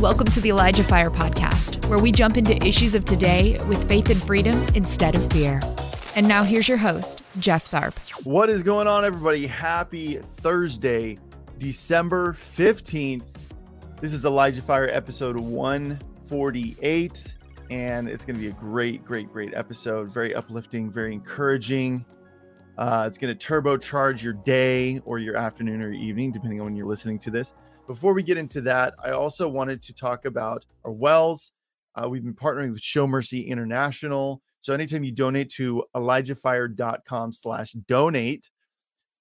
Welcome to the Elijah Fire Podcast, where we jump into issues of today with faith and freedom instead of fear. And now here's your host, Jeff Tharp. What is going on, everybody? Happy Thursday, December 15th. This is Elijah Fire episode 148, and it's going to be a great, great, great episode. Very uplifting, very encouraging. Uh, it's going to turbocharge your day or your afternoon or your evening, depending on when you're listening to this. Before we get into that, I also wanted to talk about our wells. Uh, we've been partnering with Show Mercy International. So anytime you donate to elijahfire.com slash donate,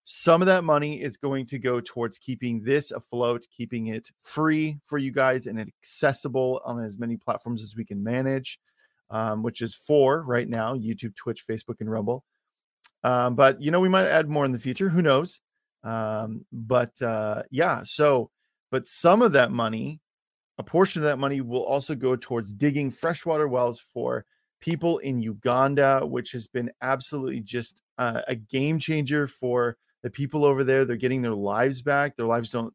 some of that money is going to go towards keeping this afloat, keeping it free for you guys and accessible on as many platforms as we can manage, um, which is four right now YouTube, Twitch, Facebook, and Rumble. Um, but you know, we might add more in the future. Who knows? Um, but uh, yeah, so but some of that money, a portion of that money will also go towards digging freshwater wells for people in Uganda, which has been absolutely just uh, a game changer for the people over there. They're getting their lives back. Their lives don't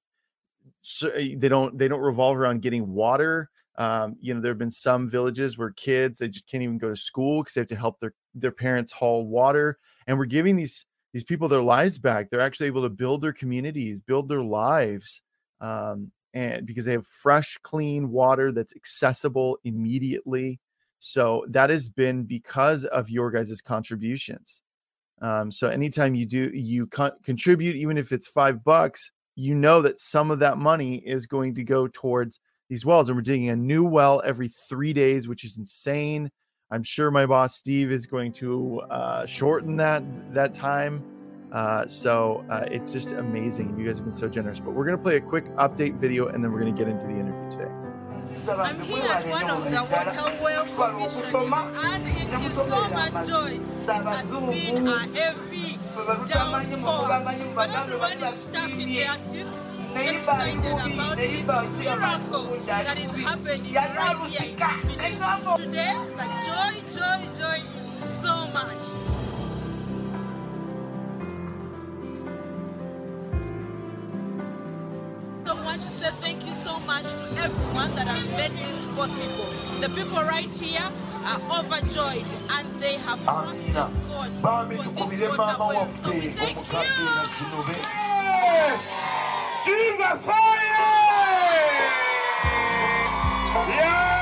eh, they don't they don't revolve around getting water. Um, you know, there have been some villages where kids they just can't even go to school because they have to help their their parents haul water. And we're giving these these people their lives back. They're actually able to build their communities, build their lives um, and because they have fresh, clean water that's accessible immediately. So that has been because of your guys' contributions. Um, so anytime you do you con- contribute, even if it's five bucks, you know that some of that money is going to go towards these wells. And we're digging a new well every three days, which is insane. I'm sure my boss Steve is going to uh, shorten that that time uh, so uh, it's just amazing. You guys have been so generous. But we're going to play a quick update video and then we're going to get into the interview today. I'm here at one of the water well and it is so much joy. It has been a heavy downpour, but everyone is stuck in their seats, excited about this miracle that is happening right here in this village. Today, the joy, joy, joy is so much. Much to everyone that has made this possible. The people right here are overjoyed and they have trusted God for this water well. So we thank you. Jesus, fire! Yeah!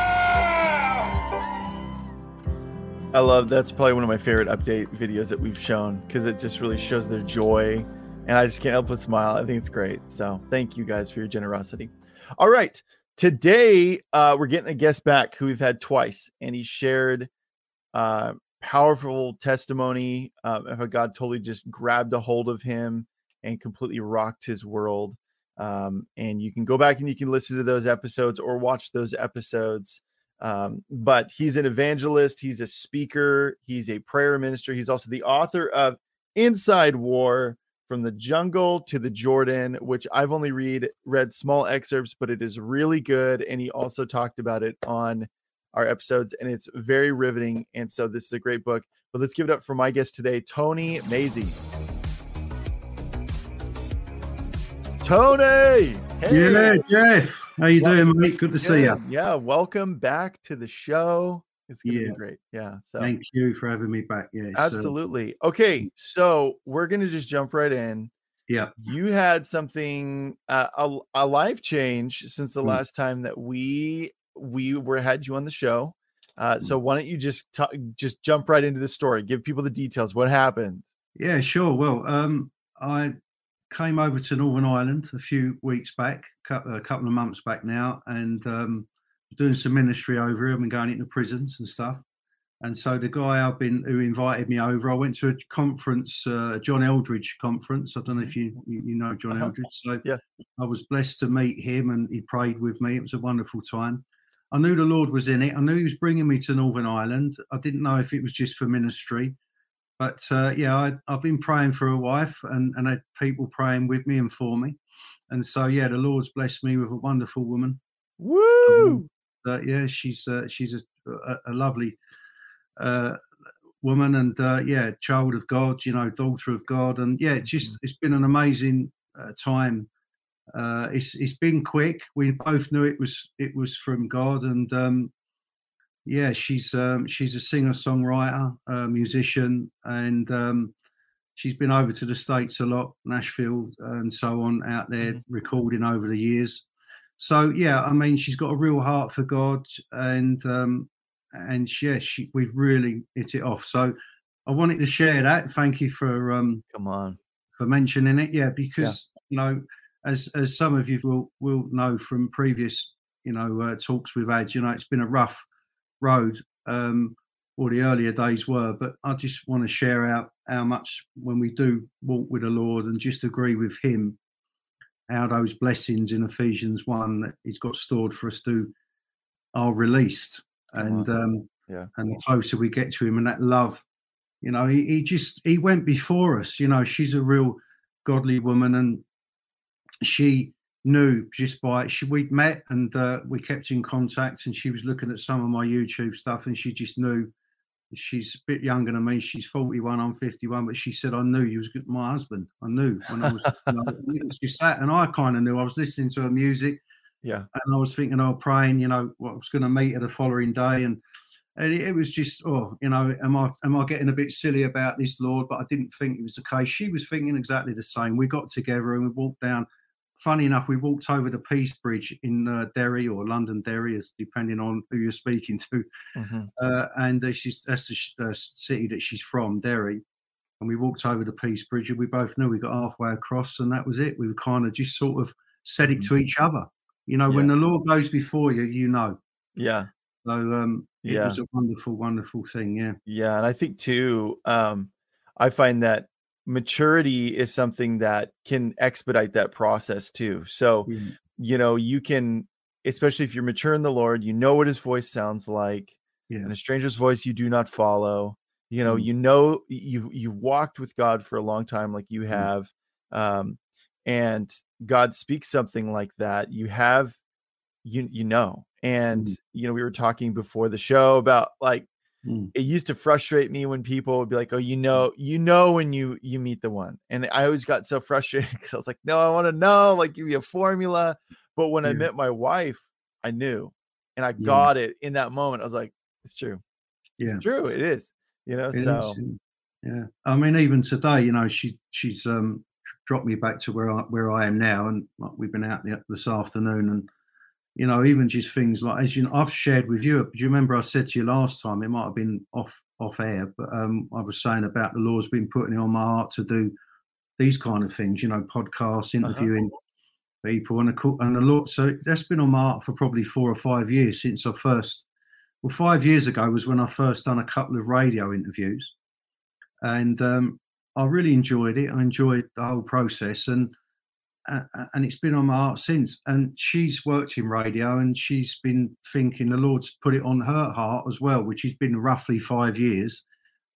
I love that's probably one of my favorite update videos that we've shown because it just really shows their joy and I just can't help but smile. I think it's great. So thank you guys for your generosity. All right. Today, uh, we're getting a guest back who we've had twice, and he shared uh, powerful testimony uh, of how God totally just grabbed a hold of him and completely rocked his world. Um, and you can go back and you can listen to those episodes or watch those episodes. Um, but he's an evangelist, he's a speaker, he's a prayer minister, he's also the author of Inside War from the jungle to the Jordan, which I've only read read small excerpts, but it is really good. And he also talked about it on our episodes, and it's very riveting. And so this is a great book. But let's give it up for my guest today, Tony Maisey. Tony, hey. yeah, Jeff, how you welcome. doing, mate? Good to see you. Yeah, welcome back to the show. It's gonna yeah. be great. Yeah. So thank you for having me back. Yeah. Absolutely. So. Okay. So we're gonna just jump right in. Yeah. You had something uh, a, a life change since the mm. last time that we we were had you on the show. Uh, so mm. why don't you just just jump right into the story? Give people the details. What happened? Yeah, sure. Well, um, I came over to Northern Ireland a few weeks back, a couple of months back now, and um, doing some ministry over here. I've been going into prisons and stuff. And so the guy I've been who invited me over, I went to a conference, uh, John Eldredge conference. I don't know if you you know John uh-huh. Eldredge. So yeah, I was blessed to meet him, and he prayed with me. It was a wonderful time. I knew the Lord was in it. I knew He was bringing me to Northern Ireland. I didn't know if it was just for ministry, but uh, yeah, I, have been praying for a wife, and and had people praying with me and for me. And so yeah, the Lord's blessed me with a wonderful woman. Woo! Um, uh, yeah, she's uh, she's a, a, a lovely uh, woman, and uh, yeah, child of God, you know, daughter of God, and yeah, it's just mm. it's been an amazing uh, time uh, it's it's been quick. We both knew it was it was from God, and um, yeah, she's um, she's a singer songwriter, musician, and um, she's been over to the states a lot, Nashville and so on, out there Mhm. recording over the years. So yeah, I mean, she's got a real heart for God, and um, and yeah, she, we've really hit it off. So I wanted to share that. Thank you for um, Come on. for mentioning it. Yeah, because you know, as as some of you will will know from previous you know uh, talks we've had, you know, it's been a rough road. Um, or the earlier days were, but I just want to share out how much when we do walk with the Lord and just agree with Him, how those blessings in Ephesians one that He's got stored for us to are released, and um, Yeah. and the closer we get to Him, and that love, you know, He, he just He went before us. You know, she's a real godly woman, and she knew just by she we'd met and uh, we kept in contact and she was looking at some of my youtube stuff and she just knew she's a bit younger than me she's 41 i'm 51 but she said i knew you was my husband i knew when i was you know, just that and i kind of knew i was listening to her music Yeah. and i was thinking I oh, praying you know what I was going to meet her the following day and and it, it was just oh you know am i am i getting a bit silly about this lord? But i didn't think it was the case. She was thinking exactly the same. We got together and we walked down funny enough, we walked over the Peace Bridge in uh, Derry or London Derry, as depending on who you're speaking to. Mhm. Uh, and uh, she's that's the sh- uh, city that she's from, Derry. And we walked over the Peace Bridge, and we both knew we got halfway across, and that was it. We were kind of just sort of said it to each other. You know, when the Lord goes before you, you know. Yeah. So um, it Yeah. was a wonderful, wonderful thing. Yeah. Yeah, and I think too, um, I find that maturity is something that can expedite that process too. So, Mm. you know, you can, especially if you're mature in the Lord, you know what his voice sounds like, Yeah. and a stranger's voice you do not follow. You know, Mm. you know you've you've walked with God for a long time, like you Mm. have, um, and God speaks something like that. You have, you you know, and Mm. you know, we were talking before the show about like Mm. it used to frustrate me when people would be like, "Oh, you know, you know when you you meet the one," and I always got so frustrated because I was like, "No, I want to know, like, give me a formula." But when I met my wife, I knew, and I Yeah. got it in that moment. I was like, "It's true, Yeah. it's true, it is." You know, It so yeah. yeah. I mean, even today, you know, she she's um dropped me back to where I where I am now, and like, we've been out the, this afternoon, and you know, even just things like as you know, I've shared with you. Do you remember I said to you last time? It might have been off off air, but um, I was saying about the Lord's been putting it on my heart to do these kind of things. You know, podcasts, interviewing people, and a and the Lord. So that's been on my heart for probably four or five years since I first well, five years ago was when I first done a couple of radio interviews, and um, I really enjoyed it. I enjoyed the whole process, and and it's been on my heart since. And she's worked in radio, and she's been thinking the Lord's put it on her heart as well, which has been roughly five years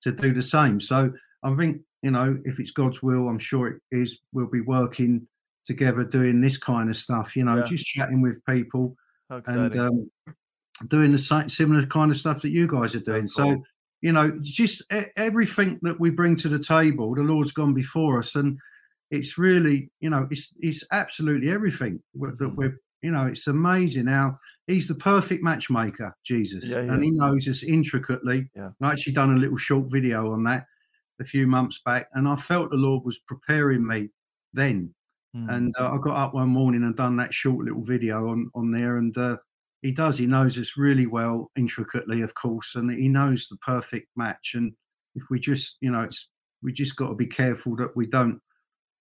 to do the same. So I think you know, if it's God's will, I'm sure it is. We'll be working together doing this kind of stuff. You know, Yeah. just chatting with people and um, doing the same similar kind of stuff that you guys are doing. So, cool. you know, just everything that we bring to the table, the Lord's gone before us, and it's really, you know, it's it's absolutely everything that Mhm. we're, you know, it's amazing how he's the perfect matchmaker, Jesus, Yeah, and he he knows us intricately. Yeah. I actually done a little short video on that a few months back, and I felt the Lord was preparing me then Mm. and uh, I got up one morning and done that short little video on on there, and uh, he does. He knows us really well, intricately, of course, and he knows the perfect match. And if we just, you know, it's we just got to be careful that we don't,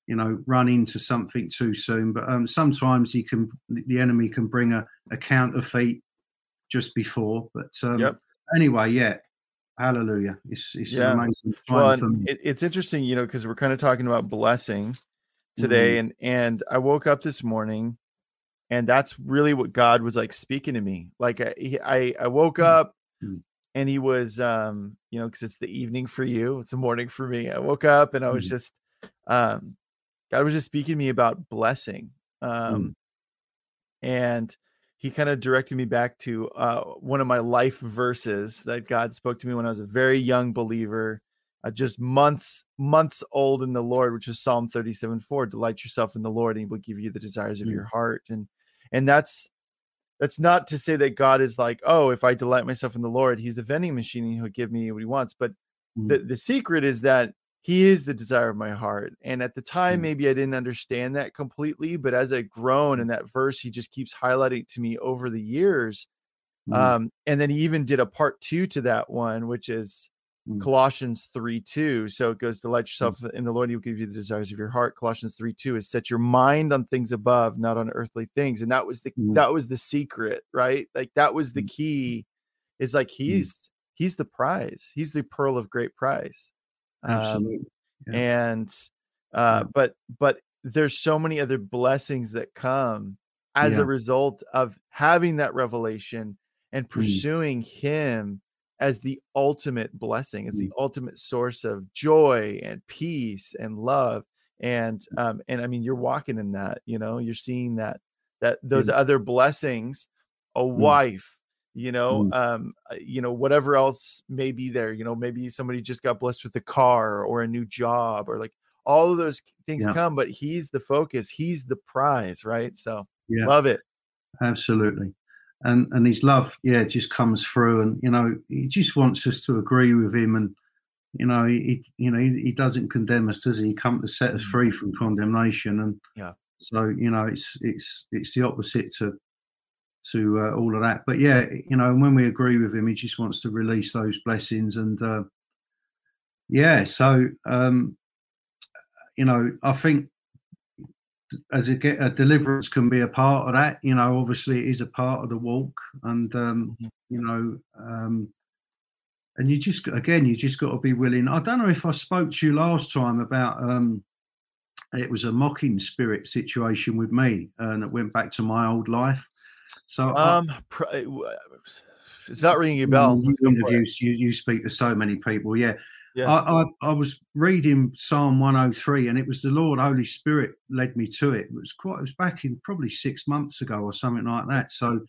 you know, run into something too soon. But um, sometimes he can, the enemy can bring a, a counterfeit just before. But um, Yep. anyway, yeah, hallelujah! It's it's Yeah. an amazing time well, for me. it, it's interesting, you know, because we're kind of talking about blessing Mm-hmm. today, and and I woke up this morning, and that's really what God was like speaking to me. Like I I, I woke Mm. up, Mm. and he was, um, you know, because it's the evening for you, it's the morning for me. I woke up and I was Mm. just, um, God was just speaking to me about blessing, um, and he kind of directed me back to uh, one of my life verses that God spoke to me when I was a very young believer. uh, just months months old in the Lord, which is Psalm 37 4. Delight yourself in the Lord, and he will give you the desires of Mm. your heart. And and that's that's not to say that God is like, oh, if I delight myself in the Lord, he's a vending machine and he'll give me what he wants. But Mm. the, the secret is that he is the desire of my heart. And at the time, Mm. maybe I didn't understand that completely, but as I've grown in that verse, he just keeps highlighting to me over the years. Mm. Um, and then he even did a part two to that one, which is Mm. Colossians 3 2. So it goes, Delight yourself in the Lord, he will give you the desires of your heart. Colossians 3 2 is set your mind on things above, not on earthly things. And that was the Mm. that was the secret, right? Like that was the Mm. key, is like he's he's the prize, he's the pearl of great price. Um, Absolutely. Yeah. and uh Yeah. but but there's so many other blessings that come as Yeah. a result of having that revelation and Mm. pursuing him as the ultimate blessing as Mm. the ultimate source of joy and peace and love and um and i mean you're walking in that you know you're seeing that that those Yeah. other blessings a wife you know Mm. um uh, you know whatever else may be there you know maybe somebody just got blessed with a car or a new job or like all of those things Yeah. come but he's the focus he's the prize right so Yeah. love it absolutely and and his love yeah just comes through and you know he just wants us to agree with him and you know he you know he, he doesn't condemn us does he he come to set us Mhm. free from condemnation and Yeah. so you know it's it's it's the opposite to to uh, all of that. But yeah you know when we agree with him he just wants to release those blessings and uh yeah so um you know i think as a get a deliverance can be a part of that. You know obviously it is a part of the walk and um Mhm. you know um and you just again you just got to be willing. I don't know if i spoke to you last time about um it was a mocking spirit situation with me and it went back to my old life so I- um uh, w- it's not ringing a bell you, for it. interviews, you, you speak to so many people yeah Yeah. I, I, I was reading Psalm 103, and it was the Lord Holy Spirit led me to it. It was quite. It was back in probably six months ago or something like that. So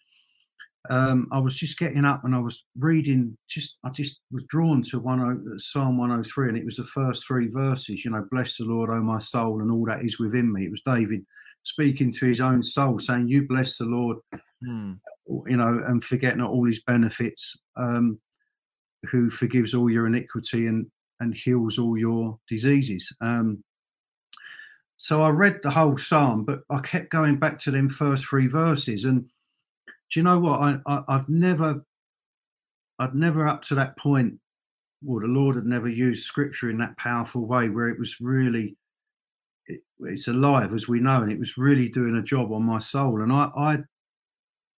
um, I was just getting up and I was reading. Just I just was drawn to one o- Psalm 103, and it was the first three verses. You know, bless the Lord, O my soul, and all that is within me. It was David speaking to his own soul, saying, "You bless the Lord, Hmm. you know, and forget not all his benefits, um, who forgives all your iniquity and and heals all your diseases. Um, so I read the whole psalm, but I kept going back to them first three verses. And do you know what? I, I I've never, I've never up to that point, well, the Lord had never used scripture in that powerful way where it was really, it, it's alive as we know, and it was really doing a job on my soul. And I, I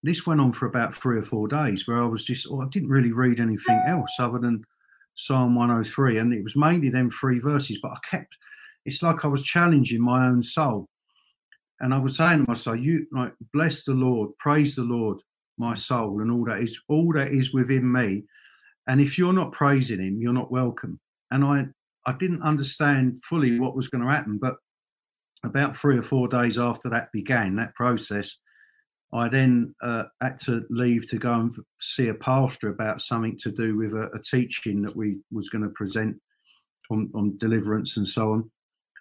this went on for about three or four days where I was just, oh, I didn't really read anything else other than Psalm 103. And it was mainly them three verses, but I kept, it's like I was challenging my own soul. And I was saying to myself, you like, bless the Lord, praise the Lord, my soul, and all that is, all that is within me. And if you're not praising him, you're not welcome. And I, I didn't understand fully what was going to happen, but about three or four days after that began, that process, I then uh, had to leave to go and see a pastor about something to do with a, a teaching that we was going to present on, on deliverance and so on.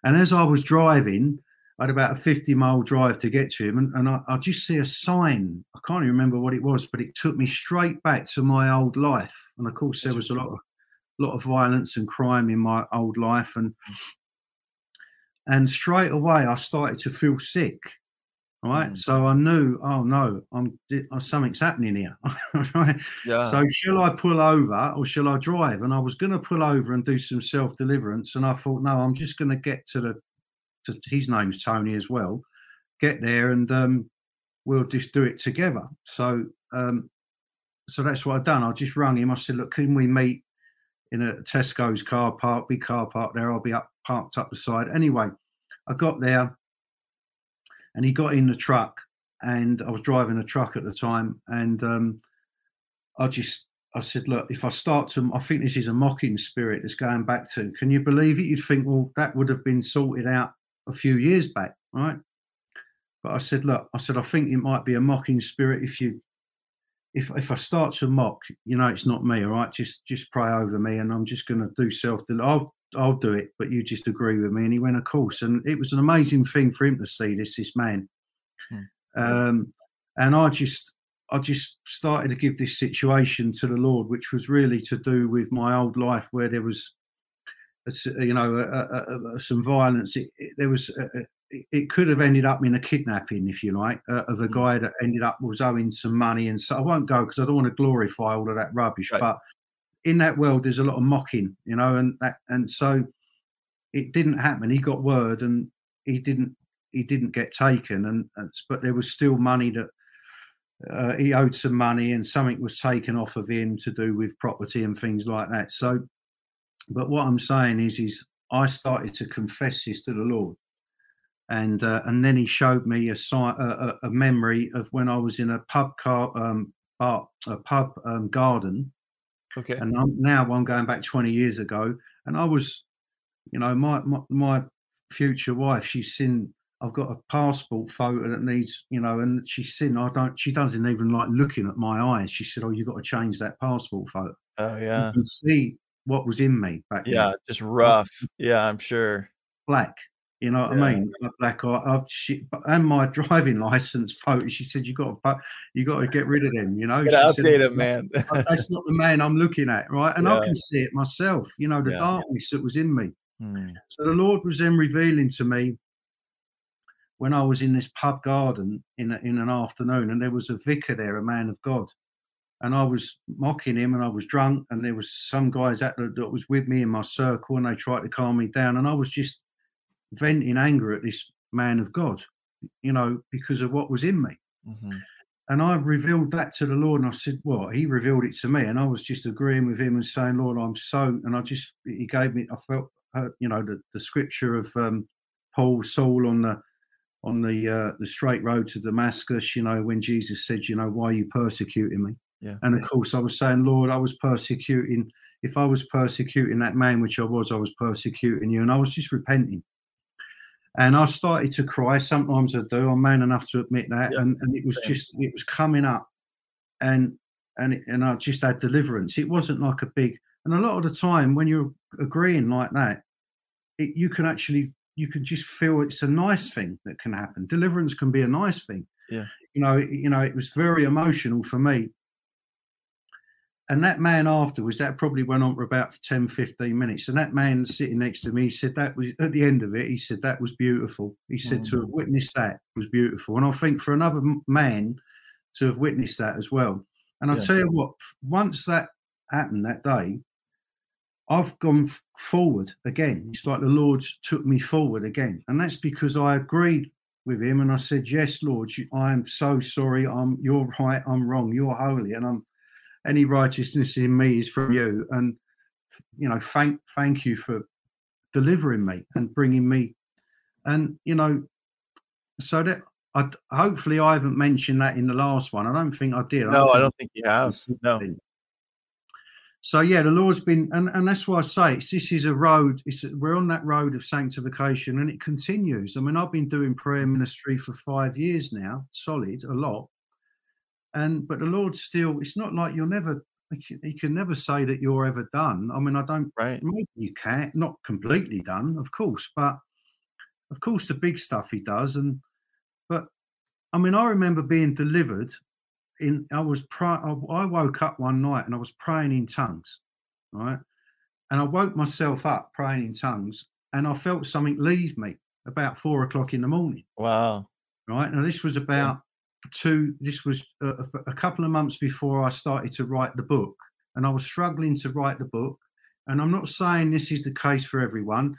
And as I was driving, I had about a 50 mile drive to get to him, and, and I, I just see a sign. I can't even remember what it was, but it took me straight back to my old life. And of course, there was a lot of lot of violence and crime in my old life, and and straight away I started to feel sick. Right, Mm. so I knew, oh no, I'm uh, something's happening here. right, yeah so shall I pull over or shall I drive? And I was going to pull over and do some self deliverance, and I thought, no, I'm just going to get to the. To, his name's Tony as well. Get there and um, we'll just do it together. So, um, so that's what I've done. I just rung him. I said, look, can we meet in a Tesco's car park, big car park there? I'll be up parked up the side. Anyway, I got there, and he got in the truck, and I was driving a truck at the time, and um, I just I said, look, if I start to, I think this is a mocking spirit that's going back to. Can you believe it? You'd think, well, that would have been sorted out a few years back, right? But I said, look, I said, I think it might be a mocking spirit if you, if if I start to mock, you know, it's not me. All right, just just pray over me, and I'm just going to do self. I'll I'll do it, but you just agree with me. And he went, of course. And it was an amazing thing for him to see this this man. Hmm. Um, and I just I just started to give this situation to the Lord, which was really to do with my old life, where there was, a, you know, a, a, some violence. It, it, there was, it could have ended up in a kidnapping, if you like, uh, of a hmm. guy that ended up was owing some money. And so I won't go because I don't want to glorify all of that rubbish. Right. But in that world, there's a lot of mocking, you know, and that, and so it didn't happen. He got word, and he didn't he didn't get taken, and, and but there was still money that uh, he owed some money and something was taken off of him to do with property and things like that. So, but what I'm saying is, is I started to confess this to the Lord, and uh, and then he showed me a, a, a memory of when I was in a pub car um, bar, a pub um, garden. Okay. And I'm, now I'm going back 20 years ago, and I was, you know, my my, my future wife. She's seen I've got a passport photo that needs, you know, and she's seen, I don't, she doesn't even like looking at my eyes. She said, Oh, you've got to change that passport photo. Oh, yeah. You can see what was in me back Yeah, then. just rough. Yeah, I'm sure. Black. You know what yeah. I mean? Black eye. I've, she, and my driving license photo. She said, "You got to, you got to get rid of them." You know, update said, it, man. that's not the man I'm looking at, right? And yeah. I can see it myself. You know, the yeah. darkness that was in me. Hmm. So the Lord was then revealing to me when I was in this pub garden in a, in an afternoon, and there was a vicar there, a man of God, and I was mocking him, and I was drunk, and there was some guys that that was with me in my circle, and they tried to calm me down, and I was just venting anger at this man of God, you know, because of what was in me. Mm-hmm. And I revealed that to the Lord, and I said, "Well, He revealed it to me," and I was just agreeing with Him and saying, "Lord, I'm so," and I just He gave me, I felt, uh, you know, the, the scripture of um, Paul, Saul on the on the uh, the straight road to Damascus. You know, when Jesus said, "You know, why are you persecuting me?" Yeah. And of course, I was saying, Lord, I was persecuting. If I was persecuting that man, which I was, I was persecuting you, and I was just repenting. And I started to cry. Sometimes I do. I'm man enough to admit that. Yeah. And and it was just it was coming up, and and it, and I just had deliverance. It wasn't like a big. And a lot of the time, when you're agreeing like that, it, you can actually you can just feel it's a nice thing that can happen. Deliverance can be a nice thing. Yeah. You know, you know, it was very emotional for me. And that man afterwards, that probably went on for about 10, 15 minutes. And that man sitting next to me, he said that was at the end of it, he said that was beautiful. He said mm. to have witnessed that was beautiful. And I think for another man to have witnessed that as well. And I'll tell you what, once that happened that day, I've gone forward again. It's like the Lord took me forward again. And that's because I agreed with him and I said, Yes, Lord, I am so sorry. I'm you're right, I'm wrong, you're holy, and I'm any righteousness in me is from you. And you know, thank thank you for delivering me and bringing me. And you know, so that I hopefully I haven't mentioned that in the last one. I don't think I did. I no, I don't think you have. No so yeah, the Lord's been, and, and that's why I say it's, this is a road. It's we're on that road of sanctification, and it continues. I mean, I've been doing prayer ministry for five years now, solid, a lot, and but the Lord still. It's not like you're never. He can never say that you're ever done. I mean, I don't. Right. Maybe you can, not not completely done, of course, but of course the big stuff he does, and but I mean, I remember being delivered in I was pri- I woke up one night and I was praying in tongues, right? And I woke myself up praying in tongues, and I felt something leave me about four o'clock in the morning. Wow! Right now, this was about two. This was a, a couple of months before I started to write the book, and I was struggling to write the book. And I'm not saying this is the case for everyone.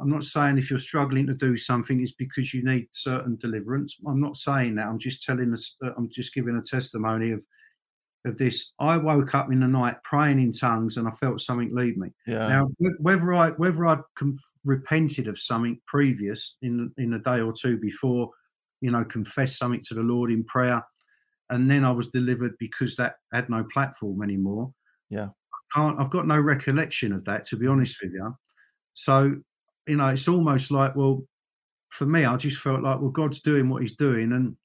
I'm not saying if you're struggling to do something, it's because you need certain deliverance. I'm not saying that. I'm just telling us. Uh, I'm just giving a testimony of of this. I woke up in the night praying in tongues, and I felt something leave me. Yeah. Now, whether I whether I'd repented of something previous in in a day or two before, you know, confess something to the Lord in prayer, and then I was delivered because that had no platform anymore. Yeah. I can't. I've got no recollection of that, to be honest with you. So you know, it's almost like, well, for me, I just felt like, well, God's doing what He's doing, and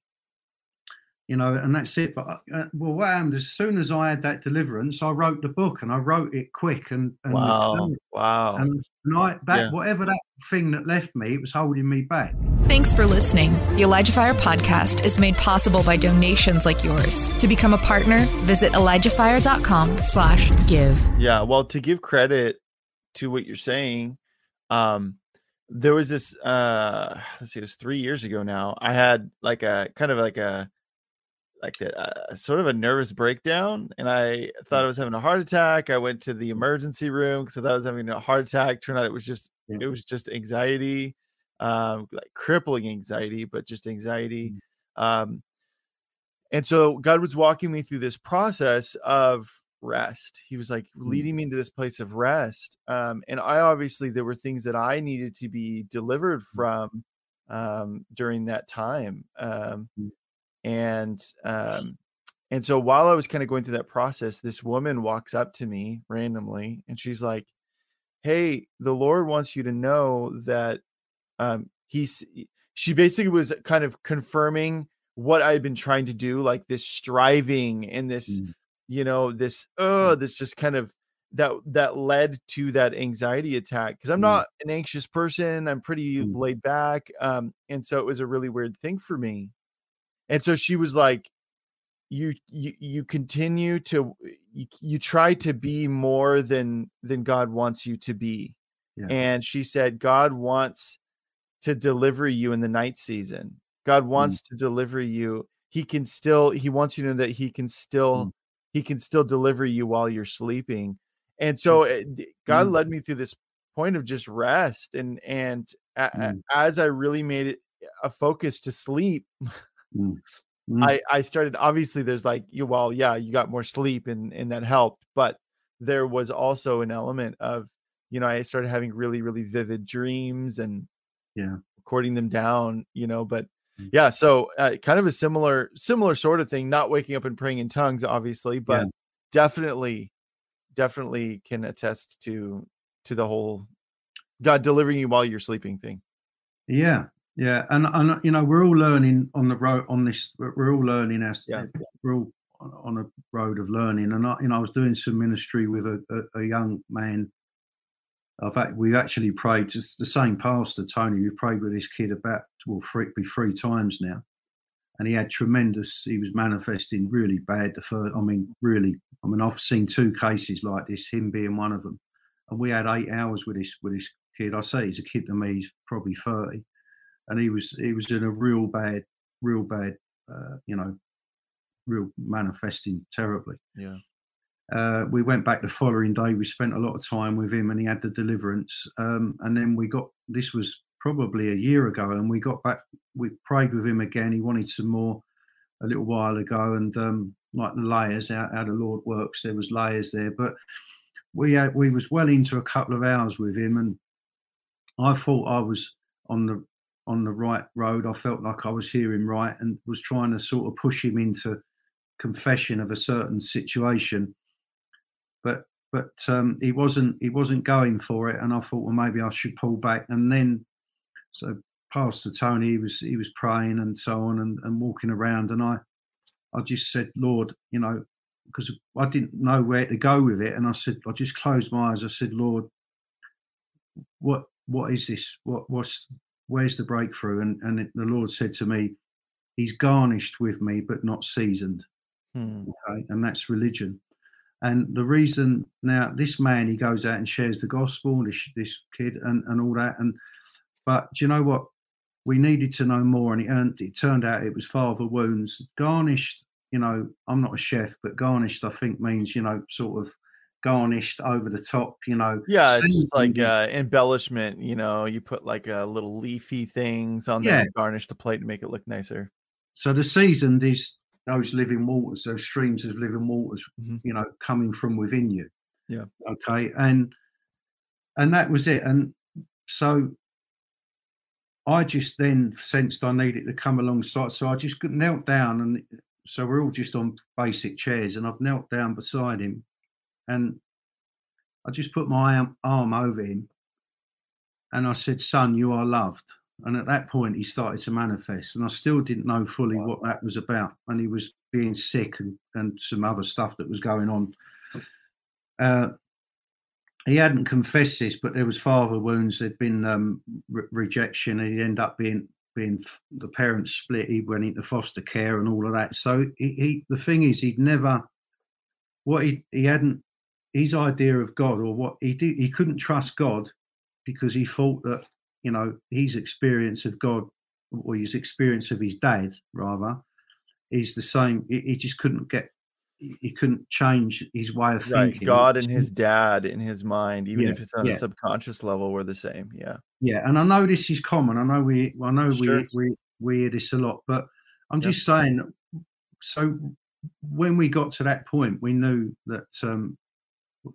you know, and that's it. But uh, well, what happened as soon as I had that deliverance, I wrote the book and I wrote it quick and, and wow, wow. And, and I that Yeah. whatever that thing that left me, it was holding me back. Thanks for listening. The Elijah Fire podcast is made possible by donations like yours. To become a partner, visit ElijahFire.com slash give. Yeah, well, to give credit to what you're saying, um, there was this uh let's see, it was three years ago now. I had like a kind of like a like a, a sort of a nervous breakdown, and I thought I was having a heart attack. I went to the emergency room because I thought I was having a heart attack. Turned out it was just Yeah. it was just anxiety, um, like crippling anxiety, but just anxiety. Um, and so God was walking me through this process of rest. He was like leading me into this place of rest. Um, and I obviously there were things that I needed to be delivered from um, during that time. Um, Mm. and um, and so while I was kind of going through that process, this woman walks up to me randomly, and she's like, "Hey, the Lord wants you to know that um, he's." She basically was kind of confirming what I had been trying to do, like this striving and this Mm. you know this oh this just kind of that that led to that anxiety attack because i'm Mm. not an anxious person i'm pretty Mm. laid back um and so it was a really weird thing for me and so she was like you you you continue to you, you try to be more than than god wants you to be Yeah. and she said god wants to deliver you in the night season god wants to deliver you he can still he wants you to know that he can still Mm. he can still deliver you while you're sleeping and so it, god Mm. led me through this point of just rest and and a, Mm. as i really made it a focus to sleep Mm. Mm. I I started obviously there's like you well yeah you got more sleep and and that helped but there was also an element of you know I started having really really vivid dreams and Yeah. recording them down you know but Mm. yeah so uh, kind of a similar similar sort of thing not waking up and praying in tongues obviously but Yeah. definitely definitely can attest to to the whole God delivering you while you're sleeping thing Yeah, yeah, and and you know we're all learning on the road on this. We're all learning as Yeah. we're all on- on a road of learning. And I, you know, I was doing some ministry with a, a, a young man. In fact, we've actually prayed. Just the same pastor, Tony. We prayed with this kid about well, three, be three times now, and he had tremendous. He was manifesting really bad. The first, I mean, really. I mean, I've seen two cases like this. Him being one of them, and we had eight hours with this with this kid. I say he's a kid to me. He's probably thirty and he was he was in a real bad, real bad, uh, you know, real manifesting terribly. yeah Uh, we went back the following day. We spent a lot of time with him, and he had the deliverance. Um, and then we got this was probably a year ago, and we got back. We prayed with him again. He wanted some more a little while ago, and um, like the layers, how, how the Lord works. There was layers there, but we had, we was well into a couple of hours with him, and I thought I was on the on the right road. I felt like I was hearing right, and was trying to sort of push him into confession of a certain situation but but um, he wasn't he wasn't going for it, and I thought, well, maybe I should pull back. And then, so Pastor Tony, he was he was praying and so on, and, and walking around, and I I just said, Lord, you know, because I didn't know where to go with it, and I said, I just closed my eyes. I said, Lord, what what is this? What what's where's the breakthrough? And and it, the Lord said to me, He's garnished with me, but not seasoned Hmm. okay and that's religion and the reason now this man he goes out and shares the gospel this this kid and and all that and but do you know what we needed to know more and it, earned, it turned out it was father wounds garnished you know i'm not a chef but garnished i think means you know sort of garnished over the top you know Yeah, it's just like uh, embellishment. You know, you put like uh, little leafy things on there Yeah. to garnish the plate and make it look nicer. So the seasoned is those living waters, those streams of living waters, Mhm. you know, coming from within you. Yeah. Okay. And and that was it. And so I just then sensed I needed to come alongside. So I just knelt down and so we're all just on basic chairs and I've knelt down beside him and I just put my arm, arm over him and I said, Son, you are loved. And at that point, he started to manifest, and I still didn't know fully what that was about. And he was being sick and, and some other stuff that was going on. Uh, he hadn't confessed this, but there was father wounds. There'd been um, re- rejection, and he'd end up being being the parents split. He went into foster care and all of that. So he, he the thing is, he'd never what he he hadn't his idea of God or what he did. He couldn't trust God because he thought that you know his experience of God or his experience of his dad rather is the same. He, he just couldn't get he couldn't change his way of right. thinking. God and his dad in his mind, even Yeah, if it's on yeah. a subconscious level, were the same. Yeah. Yeah, and I know this is common. I know we, I know Sure. we, we, we hear this a lot, but I'm Yep. just saying. So when we got to that point, we knew that um,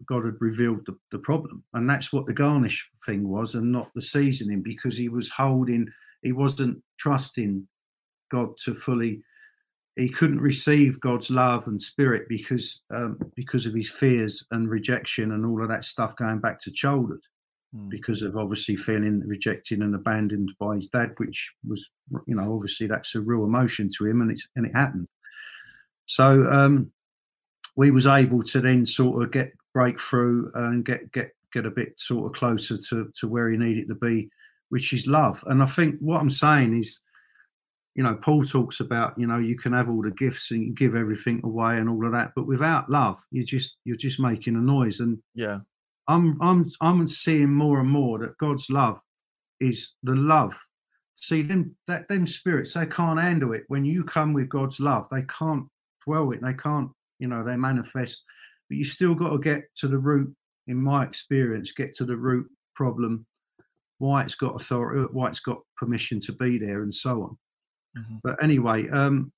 God had revealed the, the problem, and that's what the garnish thing was, and not the seasoning, because he was holding, he wasn't trusting God to fully. He couldn't receive God's love and spirit because um, because of his fears and rejection and all of that stuff going back to childhood Mm. because of obviously feeling rejected and abandoned by his dad, which was, you know, obviously that's a real emotion to him, and it's and it happened. So um, we was able to then sort of get breakthrough and get get get a bit sort of closer to to where he needed to be, which is love. And I think what I'm saying is, you know, Paul talks about, you know, you can have all the gifts and you give everything away and all of that, but without love, you just you're just making a noise. And Yeah. I'm I'm I'm seeing more and more that God's love is the love. See them that them spirits they can't handle it. When you come with God's love, they can't dwell it. They can't, you know, they manifest. But you still got to get to the root. In my experience, get to the root problem, why it's got authority, why it's got permission to be there, and so on. Mhm. But anyway, um,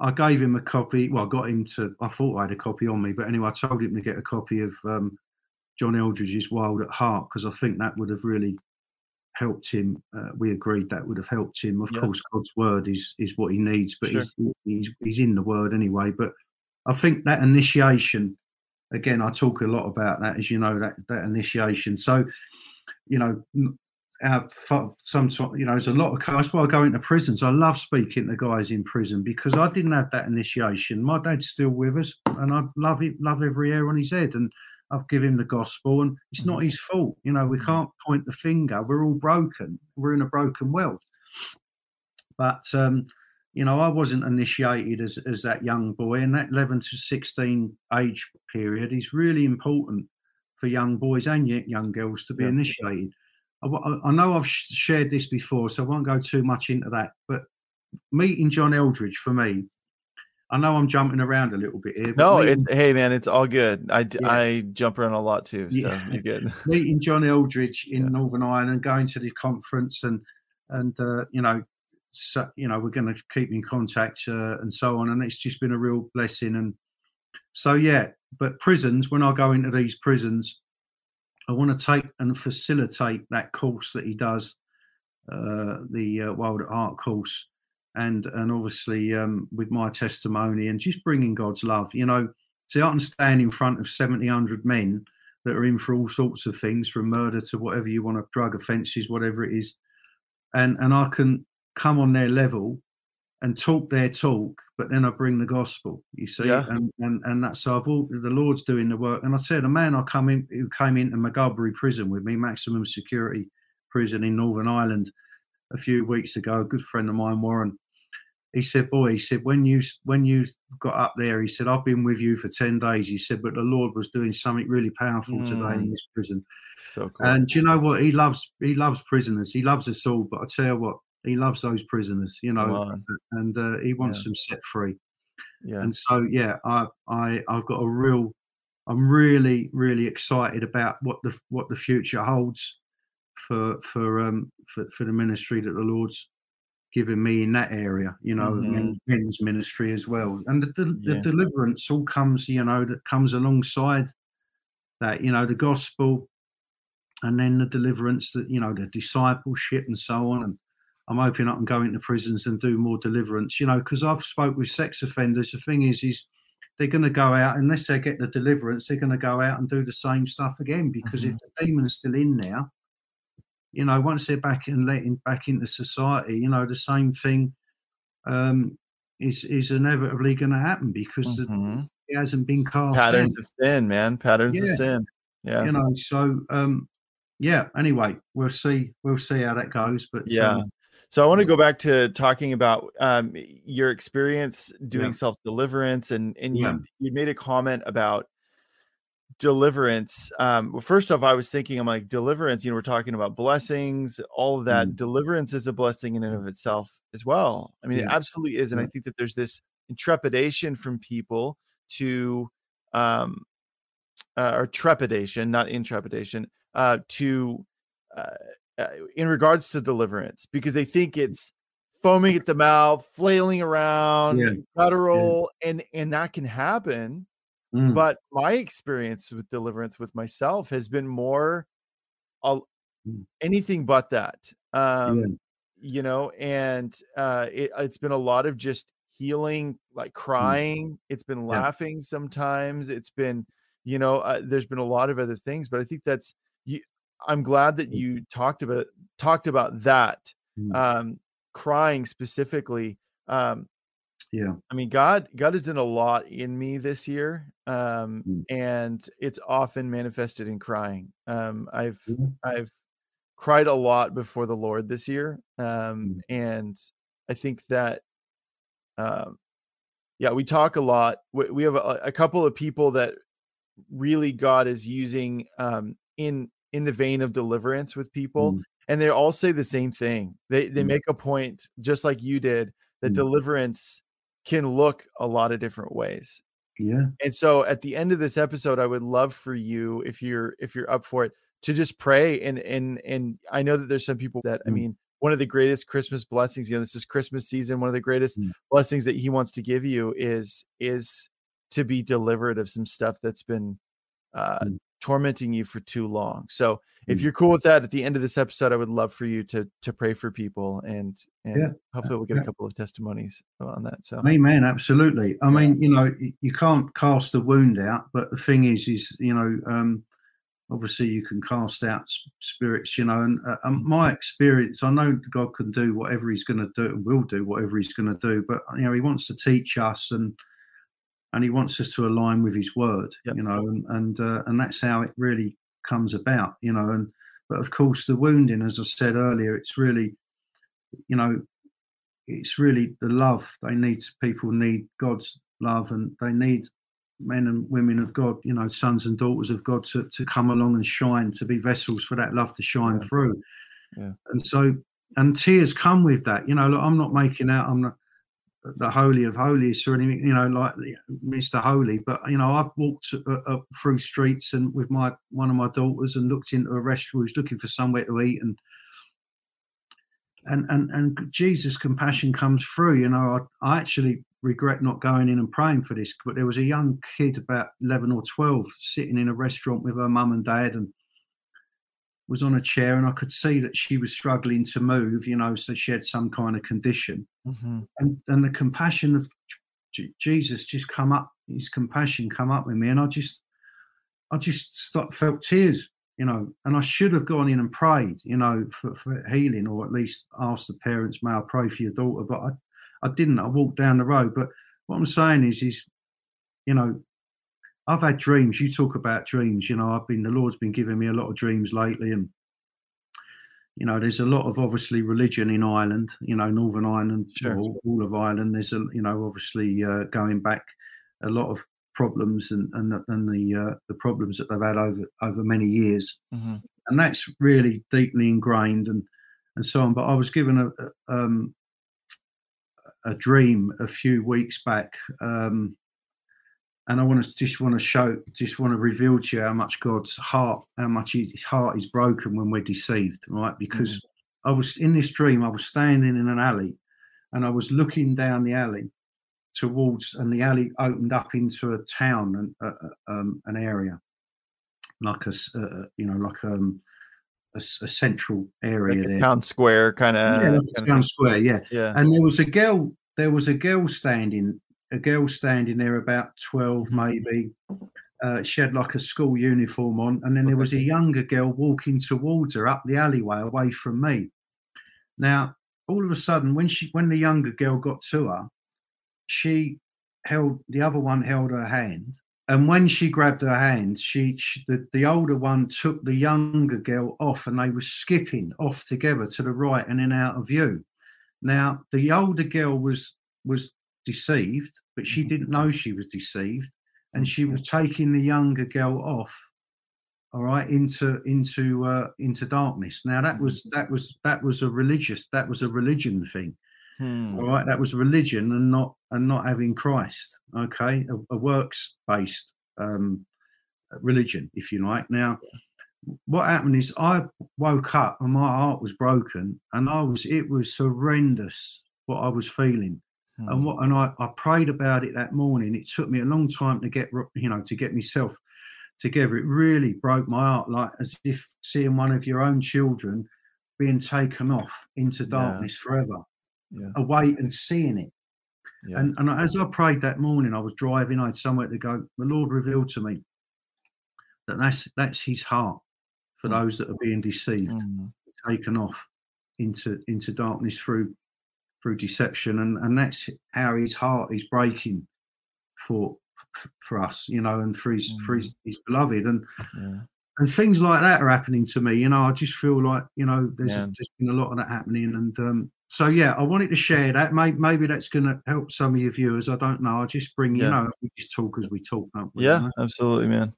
I gave him a copy. Well, I got him to. I thought I had a copy on me, but anyway, I told him to get a copy of um, John Eldredge's Wild at Heart because I think that would have really helped him. Uh, we agreed that would have helped him. Of Yeah. course, God's word is is what he needs, but Sure. he's, he's he's in the word anyway. But I think that initiation, again, I talk a lot about that, as you know, that that initiation. So, you know. Our, some you know, there's a lot of. That's why I go into prisons. I love speaking to guys in prison because I didn't have that initiation. My dad's still with us, and I love it, love every hair on his head, and I've given him the gospel, and it's not his fault. You know, we can't point the finger. We're all broken. We're in a broken world. But um, you know, I wasn't initiated as as that young boy, and that 11 to 16 age period is really important for young boys and young girls to be Yeah. initiated. I, I know I've shared this before, so I won't go too much into that. But meeting John Eldredge for me, I know I'm jumping around a little bit here. No, meeting- it's hey man, it's all good. I Yeah. I jump around a lot too, so Yeah. you're good. meeting John Eldredge in. Northern Ireland, going to the conference, and and uh, you know, so, you know, we're going to keep in contact uh, and so on. And it's just been a real blessing. And so yeah, but prisons. When I go into these prisons, I want to take and facilitate that course that he does, uh, the uh, Wild Heart course, and and obviously um, with my testimony and just bringing God's love. You know, see, I can stand in front of 70, men that are in for all sorts of things, from murder to whatever you want to, drug offences, whatever it is, and and I can come on their level and talk their talk, but then I bring the gospel. You see, Yeah. and and and that's so I've all the Lord's doing the work. And I said, a man I come in who came into Maghaberry prison with me, maximum security prison in Northern Ireland, a few weeks ago. A good friend of mine, Warren. He said, "Boy," he said, "when you when you got up there, he said, I've been with you for ten days." He said, "But the Lord was doing something really powerful today in Mm. this prison." So cool. And do you know what? He loves he loves prisoners. He loves us all. But I tell you what, he loves those prisoners. You know, on. and uh, he wants Yeah. them set free. yeah. And so, yeah, I I I've got a real. I'm really really excited about what the what the future holds for for um for, for the ministry that the Lord's given me in that area. You know, Mhm. men's ministry as well, and the, the, the deliverance all comes. You know, that comes alongside that. You know, the gospel and then the deliverance that you know the discipleship and so on and i'm hoping i can go into prisons and do more deliverance you know because i've spoke with sex offenders the thing is is they're going to go out unless they get the deliverance they're going to go out and do the same stuff again because if the demon's still in there you know, once they're back and letting back into society, you know, the same thing um, is is inevitably going to happen because the, Mhm. it hasn't been cast patterns down, of sin, man. Patterns Yeah. of sin. Yeah. you know. So um, yeah. Anyway, we'll see. We'll see how that goes. But Yeah. um, So I want to go back to talking about um, your experience doing Yeah. self deliverance, and and you Yeah. you made a comment about deliverance. Um, well, first off, I was thinking, I'm like deliverance. You know, we're talking about blessings, all of that. Mm. Deliverance is a blessing in and of itself as well. I mean, it absolutely is, and I think that there's this intrepidation from people to um, uh, or trepidation, not intrepidation, uh, to uh, uh, in regards to deliverance because they think it's foaming at the mouth, flailing around, Yeah. guttural, and and that can happen. mm, But my experience with deliverance with myself has been more Mm. anything but that. Um, yeah, you know, and uh, it, it's been a lot of just healing, like crying. It's been Mm. Yeah. laughing sometimes. It's been, you know, uh, there's been a lot of other things, but I think that's you. I'm glad that Mm. you talked about talked about that, Mm. um, crying specifically. Um, yeah, I mean, God, God has done a lot in me this year, um, Mm. and it's often manifested in crying. Um, I've yeah, I've cried a lot before the Lord this year, um, Mm. and I think that, um, yeah, we talk a lot. We, we have a, a couple of people that really God is using um, in in the vein of deliverance with people, Mm. and they all say the same thing. They they Mm. make a point, just like you did, that Mm. deliverance can look a lot of different ways. yeah, And so at the end of this episode, I would love for you, if you're if you're up for it, to just pray. And and and I know that there's some people that I Mm. mean, one of the greatest Christmas blessings, you know, this is Christmas season. One of the greatest Mm. blessings that he wants to give you is is to be delivered of some stuff that's been uh Mm. Tormenting you for too long. So if Mm. you're cool with that, at the end of this episode, I would love for you to to pray for people and and Yeah. hopefully we'll get a couple of testimonies on that. So Amen. Absolutely. I Yeah. mean, you know, you can't cast the wound out, but the thing is, is you know, um, obviously you can cast out spirits. You know, and uh, um, my experience, I know God can do whatever He's going to do, and will do whatever He's going to do. But you know, He wants to teach us, and and He wants us to align with His Word. Yep. You know, and and uh, and that's how it really comes about. You know, and but of course, the wounding, as I said earlier, it's really, you know, it's really the love they need people need god's love and they need men and women of god you know sons and daughters of god to, to come along and shine to be vessels for that love to shine Yeah. through Yeah. and so and tears come with that you know look, i'm not making out i'm not the holy of holies or anything you know like mr holy but you know i've walked uh, up through streets and with my one of my daughters and looked into a restaurant was looking for somewhere to eat and and and and Jesus' compassion comes through. You know, I, I actually regret not going in and praying for this, but there was a young kid about eleven or twelve sitting in a restaurant with her mum and dad, and was on a chair, and I could see that she was struggling to move. You know, so she had some kind of condition, Mhm. and and the compassion of J- Jesus just come up. His compassion come up with me, and I just, I just start, felt tears you know, and I should have gone in and prayed, you know, for, for healing or at least asked the parents, may I pray for your daughter? But I, I didn't. I walked down the road. But what I'm saying is, is, you know, I've had dreams. You talk about dreams, you know, I've been, the Lord's been giving me a lot of dreams lately. And, you know, there's a lot of obviously religion in Ireland, you know, Northern Ireland, Sure. all, all of Ireland. There's a, you know, obviously uh, going back a lot of problems and and, the- and the uh, the problems that they've had over over many years Mhm. and that's really deeply ingrained and and so on. But I was given a a, um, a dream a few weeks back, um, and I want to just want to show, just want to reveal to you how much God's heart, how much His heart is broken when we're deceived, right? Because I was in this dream, I was standing in an alley, and I was looking down the alley towards, and the alley opened up into a town and uh, uh, um, an area, like a uh, uh, you know, like um, a, a central area Like a there. town square kind of. yeah, like town square, yeah. yeah. And there was a girl. There was a girl standing. A girl standing there, about twelve, maybe. Uh, she had like a school uniform on, and then there was a younger girl walking towards her up the alleyway away from me. Now, all of a sudden, when she when the younger girl got to her, she held the other one held her hand, and when she grabbed her hand, she, she the, the older one took the younger girl off, and they were skipping off together to the right and then out of view. Now, the older girl was was deceived, but she didn't know she was deceived, and she was taking the younger girl off. All right, into into uh, into darkness. Now that was that was that was a religious that was a religion thing. Hmm. All right, that was religion and not and not having Christ. Okay, a, a works based um, religion, if you like. Now, what happened is I woke up and my heart was broken, and I was it was horrendous what I was feeling, Hmm. and what and I, I prayed about it that morning. It took me a long time to get you know to get myself together. It really broke my heart, like as if seeing one of your own children being taken off into Yeah. darkness forever Yeah. away and seeing it. Yeah. And, and as I prayed that morning, I was driving, I had somewhere to go. The Lord revealed to me that that's that's His heart for Mm. those that are being deceived, Mm. taken off into into darkness through through deception, and and that's how His heart is breaking for for us, you know, and for His for His, his beloved, and Yeah. and things like that are happening to me. You know, I just feel like you know there's, Yeah. there's been a lot of that happening, and um, so yeah, I wanted to share that. Maybe, maybe that's going to help some of your viewers. I don't know. I just bring you know we just talk as we talk. Don't we, you Yeah, know? absolutely, man.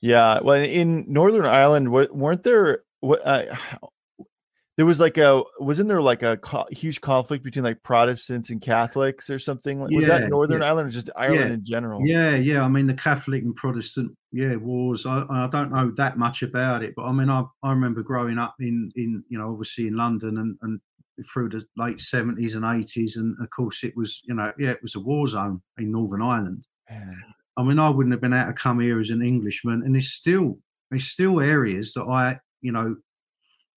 Yeah, well, in Northern Ireland, weren't there? What uh, there was like a wasn't there like a co- huge conflict between like Protestants and Catholics or something? Was Yeah, that Northern yeah. Ireland or just Ireland Yeah, in general? Yeah, yeah. I mean, the Catholic and Protestant, yeah, wars. I, I don't know that much about it, but I mean, I, I remember growing up in, in you know, obviously in London and, and through the late seventies and eighties, and of course it was, you know, yeah, it was a war zone in Northern Ireland. I mean, I wouldn't have been able to come here as an Englishman, and there's still there's still areas that I, you know,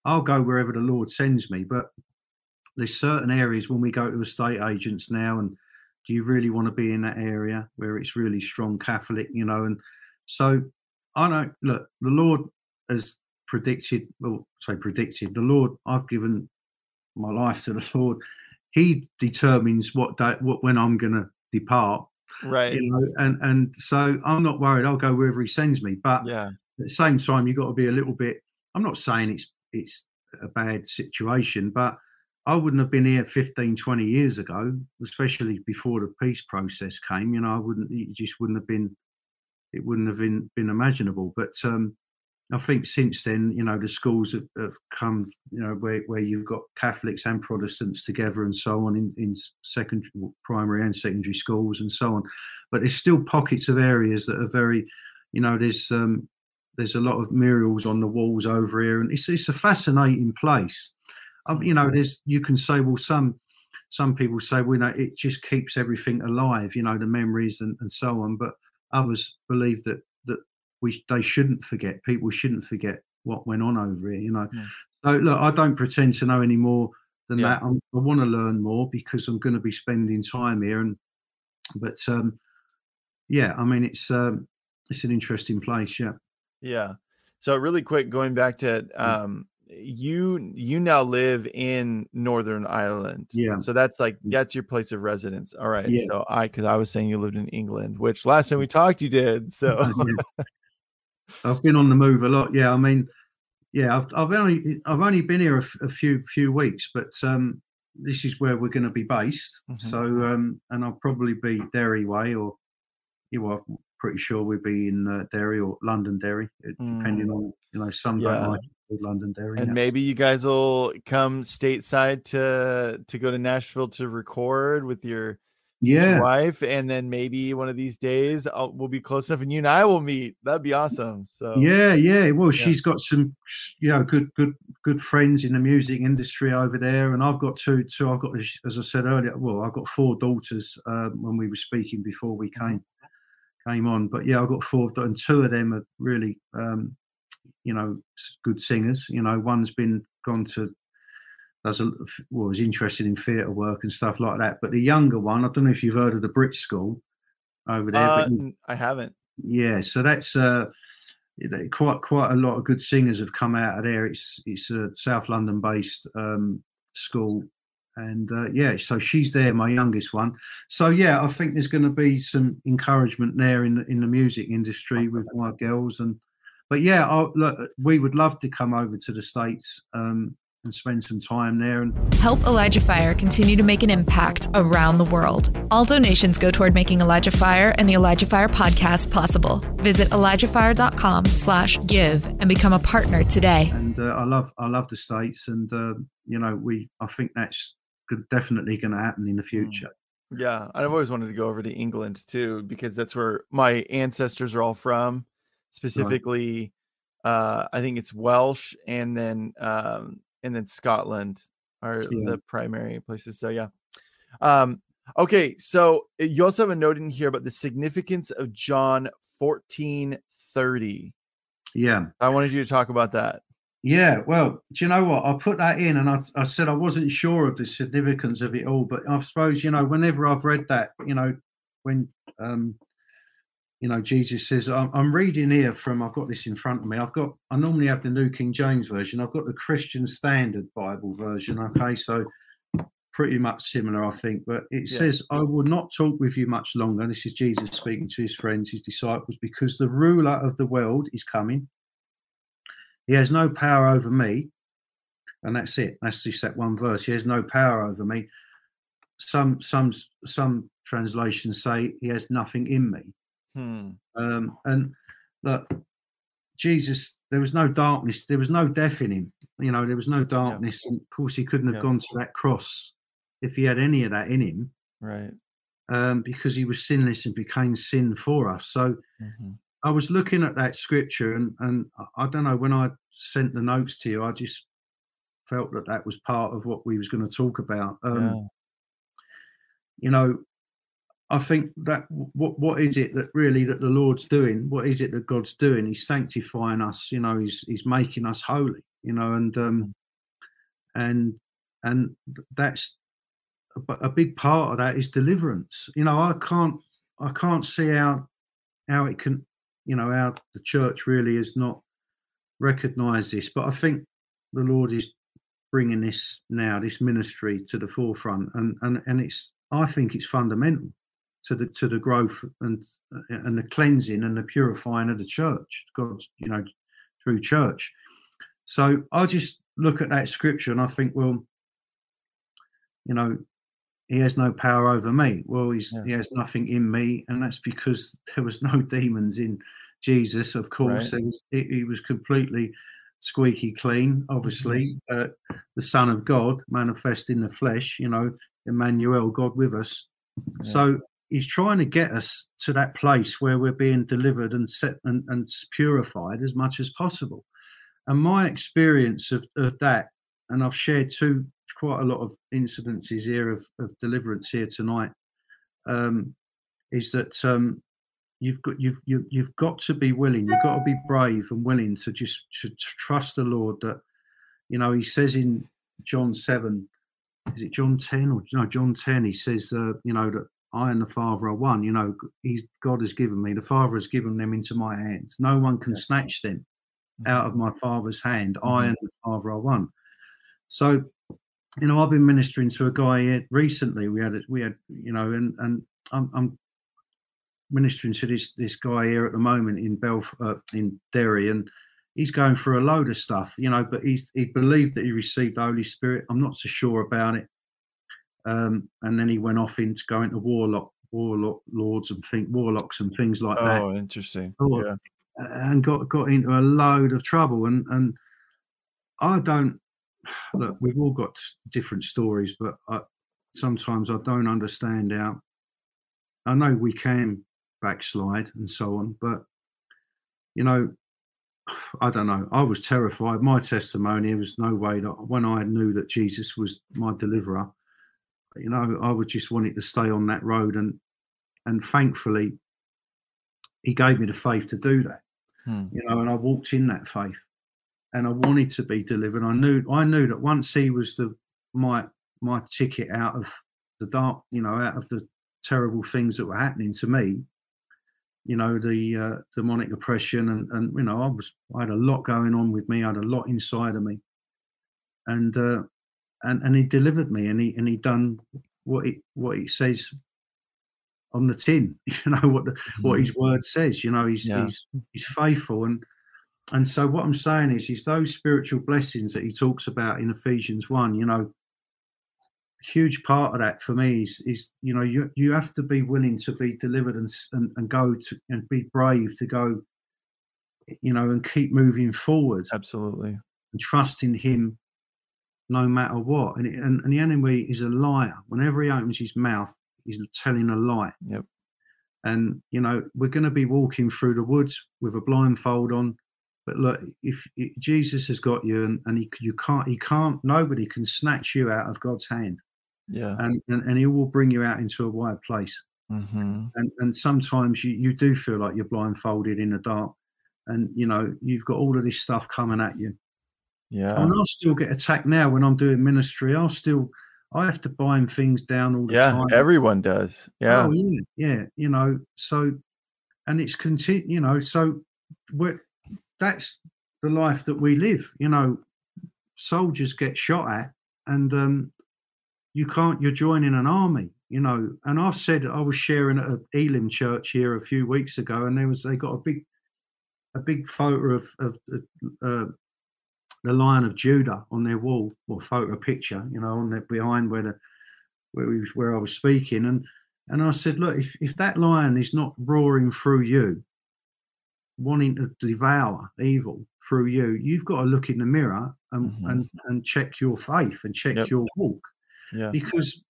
I'll go wherever the Lord sends me, but there's certain areas when we go to estate agents now, and do you really want to be in that area where it's really strong Catholic, you know? And so I don't look. The Lord has predicted, well, say predicted. The Lord, I've given my life to the Lord. He determines what day, what when I'm going to depart Right. you know, and and so I'm not worried. I'll go wherever he sends me. But Yeah. at the same time, you've got to be a little bit. I'm not saying it's it's a bad situation, but I wouldn't have been here 15, 20 years ago, especially before the peace process came. You know, I wouldn't. It just wouldn't have been. It wouldn't have been been imaginable. But um, I think since then, you know, the schools have, have come, you know, where, where you've got Catholics and Protestants together and so on in, in secondary, primary and secondary schools and so on. But there's still pockets of areas that are very, you know, there's um, there's a lot of murals on the walls over here, and it's it's a fascinating place. Um, you know, there's you can say, well, some some people say, well, you know, it just keeps everything alive, you know, the memories and, and so on. But others believe that that we they shouldn't forget. People shouldn't forget what went on over here. You know. Yeah. So look, I don't pretend to know any more than Yeah. that. I'm, I want to learn more because I'm going to be spending time here. And but um, yeah, I mean it's um, it's an interesting place. Yeah. Yeah. So really quick, going back to Mm. um, you you now live in Northern Ireland. Yeah. So that's like Mm. that's your place of residence. All right. Yeah. So I because I was saying you lived in England, which last time we talked you did. So Yeah. I've been on the move a lot. Yeah, I mean, yeah, I've I've only I've only been here a, f- a few few weeks, but um, this is where we're going to be based. Mhm. So, um, and I'll probably be Derry way, or you know, pretty sure we'd be in uh, Derry or London Derry, uh, depending on you know some Mm. Yeah. don't like London Derry. and yeah. maybe you guys will come stateside to to go to Nashville to record with your yeah, wife, and then maybe one of these days I'll, we'll be close enough, and you and I will meet. That'd be awesome. So Yeah, yeah. Well, Yeah. she's got some, you know, good, good, good friends in the music industry over there, and I've got two. Two. I've got, as I said earlier, well, I've got four daughters. Um, when we were speaking before we came came on, but yeah, I've got four, of them, and two of them are really, um, you know, good singers. You know, one's been gone to. Does a, well, was interested in theatre work and stuff like that. But the younger one, I don't know if you've heard of the Brit School over there, Uh, but I haven't. yeah, so that's uh, quite quite a lot of good singers have come out of there. It's it's a South London based um, school, and uh, yeah, so she's there, my youngest one. So yeah, I think there's going to be some encouragement there in the, in the music industry with my girls, and but yeah, I, look, we would love to come over to the states. Um, and spend some time there and help Elijah Fire continue to make an impact around the world. All donations go toward making Elijah Fire and the Elijah Fire podcast possible. Visit ElijahFire.com slash give and become a partner today. And uh, I love I love the States and uh, you know we I think that's definitely going to happen in the mm. future. Yeah, I've always wanted to go over to England too because that's where my ancestors are all from. Specifically, right. uh, I think it's Welsh and then um, and then Scotland are yeah. the primary places. So yeah. Um, okay, so eh, you also have a note in here about the significance of John 14 30. Yeah. I wanted you to talk about that. Yeah, well, do you know what? I put that in and I, I said I wasn't sure of the significance of it all, but I suppose, you know, whenever I've read that, you know, when um, you know, Jesus says, I'm, I'm reading here from, I've got this in front of me. I've got, I normally have the New King James Version. I've got the Christian Standard Bible version. Okay. So pretty much similar, I think. But it yeah. says, I will not talk with you much longer. This is Jesus speaking to his friends, his disciples, because the ruler of the world is coming. He has no power over me. And that's it. That's just that one verse. He has no power over me. Some some some translations say he has nothing in me. Hmm. Um, and that Jesus, there was no darkness, there was no death in him. You know, there was no darkness. Yeah. And of course, he couldn't have yeah. gone to that cross if he had any of that in him. Right. Um, because he was sinless and became sin for us. So mm-hmm. I was looking at that scripture, and, and I don't know, when I sent the notes to you, I just felt that that was part of what we was going to talk about. Um, yeah. You know, I think that what what is it that really that the Lord's doing? What is it that God's doing? He's sanctifying us. You know, he's he's making us holy. You know, and um, and and that's a, a big part of that is deliverance. You know, I can't I can't see how how it can you know how the church really has not recognised this, but I think the Lord is bringing this now, this ministry to the forefront, and and and it's I think it's fundamental to the to the growth and and the cleansing and the purifying of the church, God's you know through church. So I just look at that scripture and I think, well, you know, he has no power over me. Well, he's yeah. he has nothing in me, and that's because there was no demons in Jesus. Of course, right. he, he, was completely squeaky clean. Obviously, mm-hmm. uh, the Son of God manifest in the flesh. You know, Emmanuel, God with us. Yeah. So he's trying to get us to that place where we're being delivered and set and, and purified as much as possible. And my experience of, of that, and I've shared two quite a lot of incidences here of, of deliverance here tonight, um, is that um, you've got you've you, have you have got to be willing, you've got to be brave and willing to just to, to trust the Lord that you know he says in John seven, is it John ten or no John ten? He says uh, you know that I and the Father are one. You know, He's God has given me. The Father has given them into my hands. No one can yeah. snatch them mm-hmm. out of my Father's hand. Mm-hmm. I and the Father are one. So, you know, I've been ministering to a guy recently. We had, we had, you know, and and I'm, I'm ministering to this this guy here at the moment in Belf uh, in Derry, and he's going through a load of stuff, you know. But he's he believed that he received the Holy Spirit. I'm not so sure about it. Um, and then he went off into going to warlock, warlock lords and think warlocks and things like oh, that. Oh, interesting. yeah. And got got into a load of trouble. And and I don't look. We've all got different stories, but I, sometimes I don't understand how. I know we can backslide and so on, but you know, I don't know. I was terrified. My testimony was no way that when I knew that Jesus was my deliverer, you know, I would just want it to stay on that road, and and thankfully, he gave me the faith to do that. Hmm. You know, and I walked in that faith, and I wanted to be delivered. I knew I knew that once he was the my my ticket out of the dark, you know, out of the terrible things that were happening to me, you know, the uh, demonic oppression, and and you know, I was I had a lot going on with me. I had a lot inside of me, and uh, and and he delivered me, and he and he done what he what he says on the tin. You know what the, what his word says. You know, he's Yeah. he's he's faithful, and and so what I'm saying is, is those spiritual blessings that he talks about in Ephesians one. You know, huge part of that for me is is you know you you have to be willing to be delivered and and, and go to and be brave to go you know and keep moving forward. Absolutely. and trust in him no matter what. And, it, and and the enemy is a liar. Whenever he opens his mouth he's telling a lie. Yep. and you know we're going to be walking through the woods with a blindfold on. But look if, if jesus has got you and, and he, you can't he can't nobody can snatch you out of god's hand Yeah. and, and, and he will bring you out into a wide place. hmm And and sometimes you, you do feel like you're blindfolded in the dark, and you know you've got all of this stuff coming at you. Yeah. And I'll still get attacked now when I'm doing ministry. I'll still I have to bind things down all the Yeah. time. Everyone does. Yeah. Oh, yeah, yeah. You know, so and it's continue. You know, so we're, that's the life that we live. You know, soldiers get shot at, and um, you can't. You're joining an army. You know, and I've said I was sharing at a Elim church here a few weeks ago, and there was they got a big, a big photo of of uh, the Lion of Judah on their wall, or photo picture, you know, on their behind where the where we was, where I was speaking, and and I said, look, if if that lion is not roaring through you, wanting to devour evil through you, you've got to look in the mirror and Mhm. and, and check your faith and check Yep. your walk Yeah. because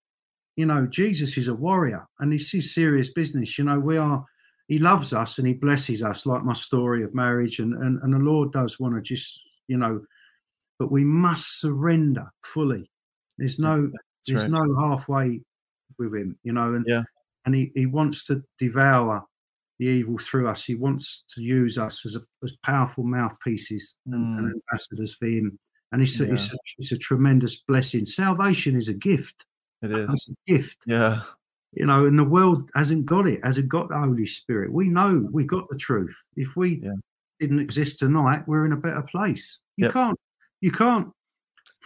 you know Jesus is a warrior and this is serious business. You know, we are he loves us and he blesses us, like my story of marriage, and and, and the Lord does want to just, you know, but we must surrender fully. There's no That's there's right. no halfway with him, you know, and Yeah. and he, he wants to devour the evil through us. He wants to use us as a, as powerful mouthpieces and, and mm. ambassadors for him. And it's a, it's. A, it's a tremendous blessing. Salvation is a gift. It is. It's a gift, Yeah. you know. And the world hasn't got it. Hasn't got the Holy Spirit. We know we got the truth. If we Yeah. didn't exist tonight, we're in a better place. You Yep. can't you can't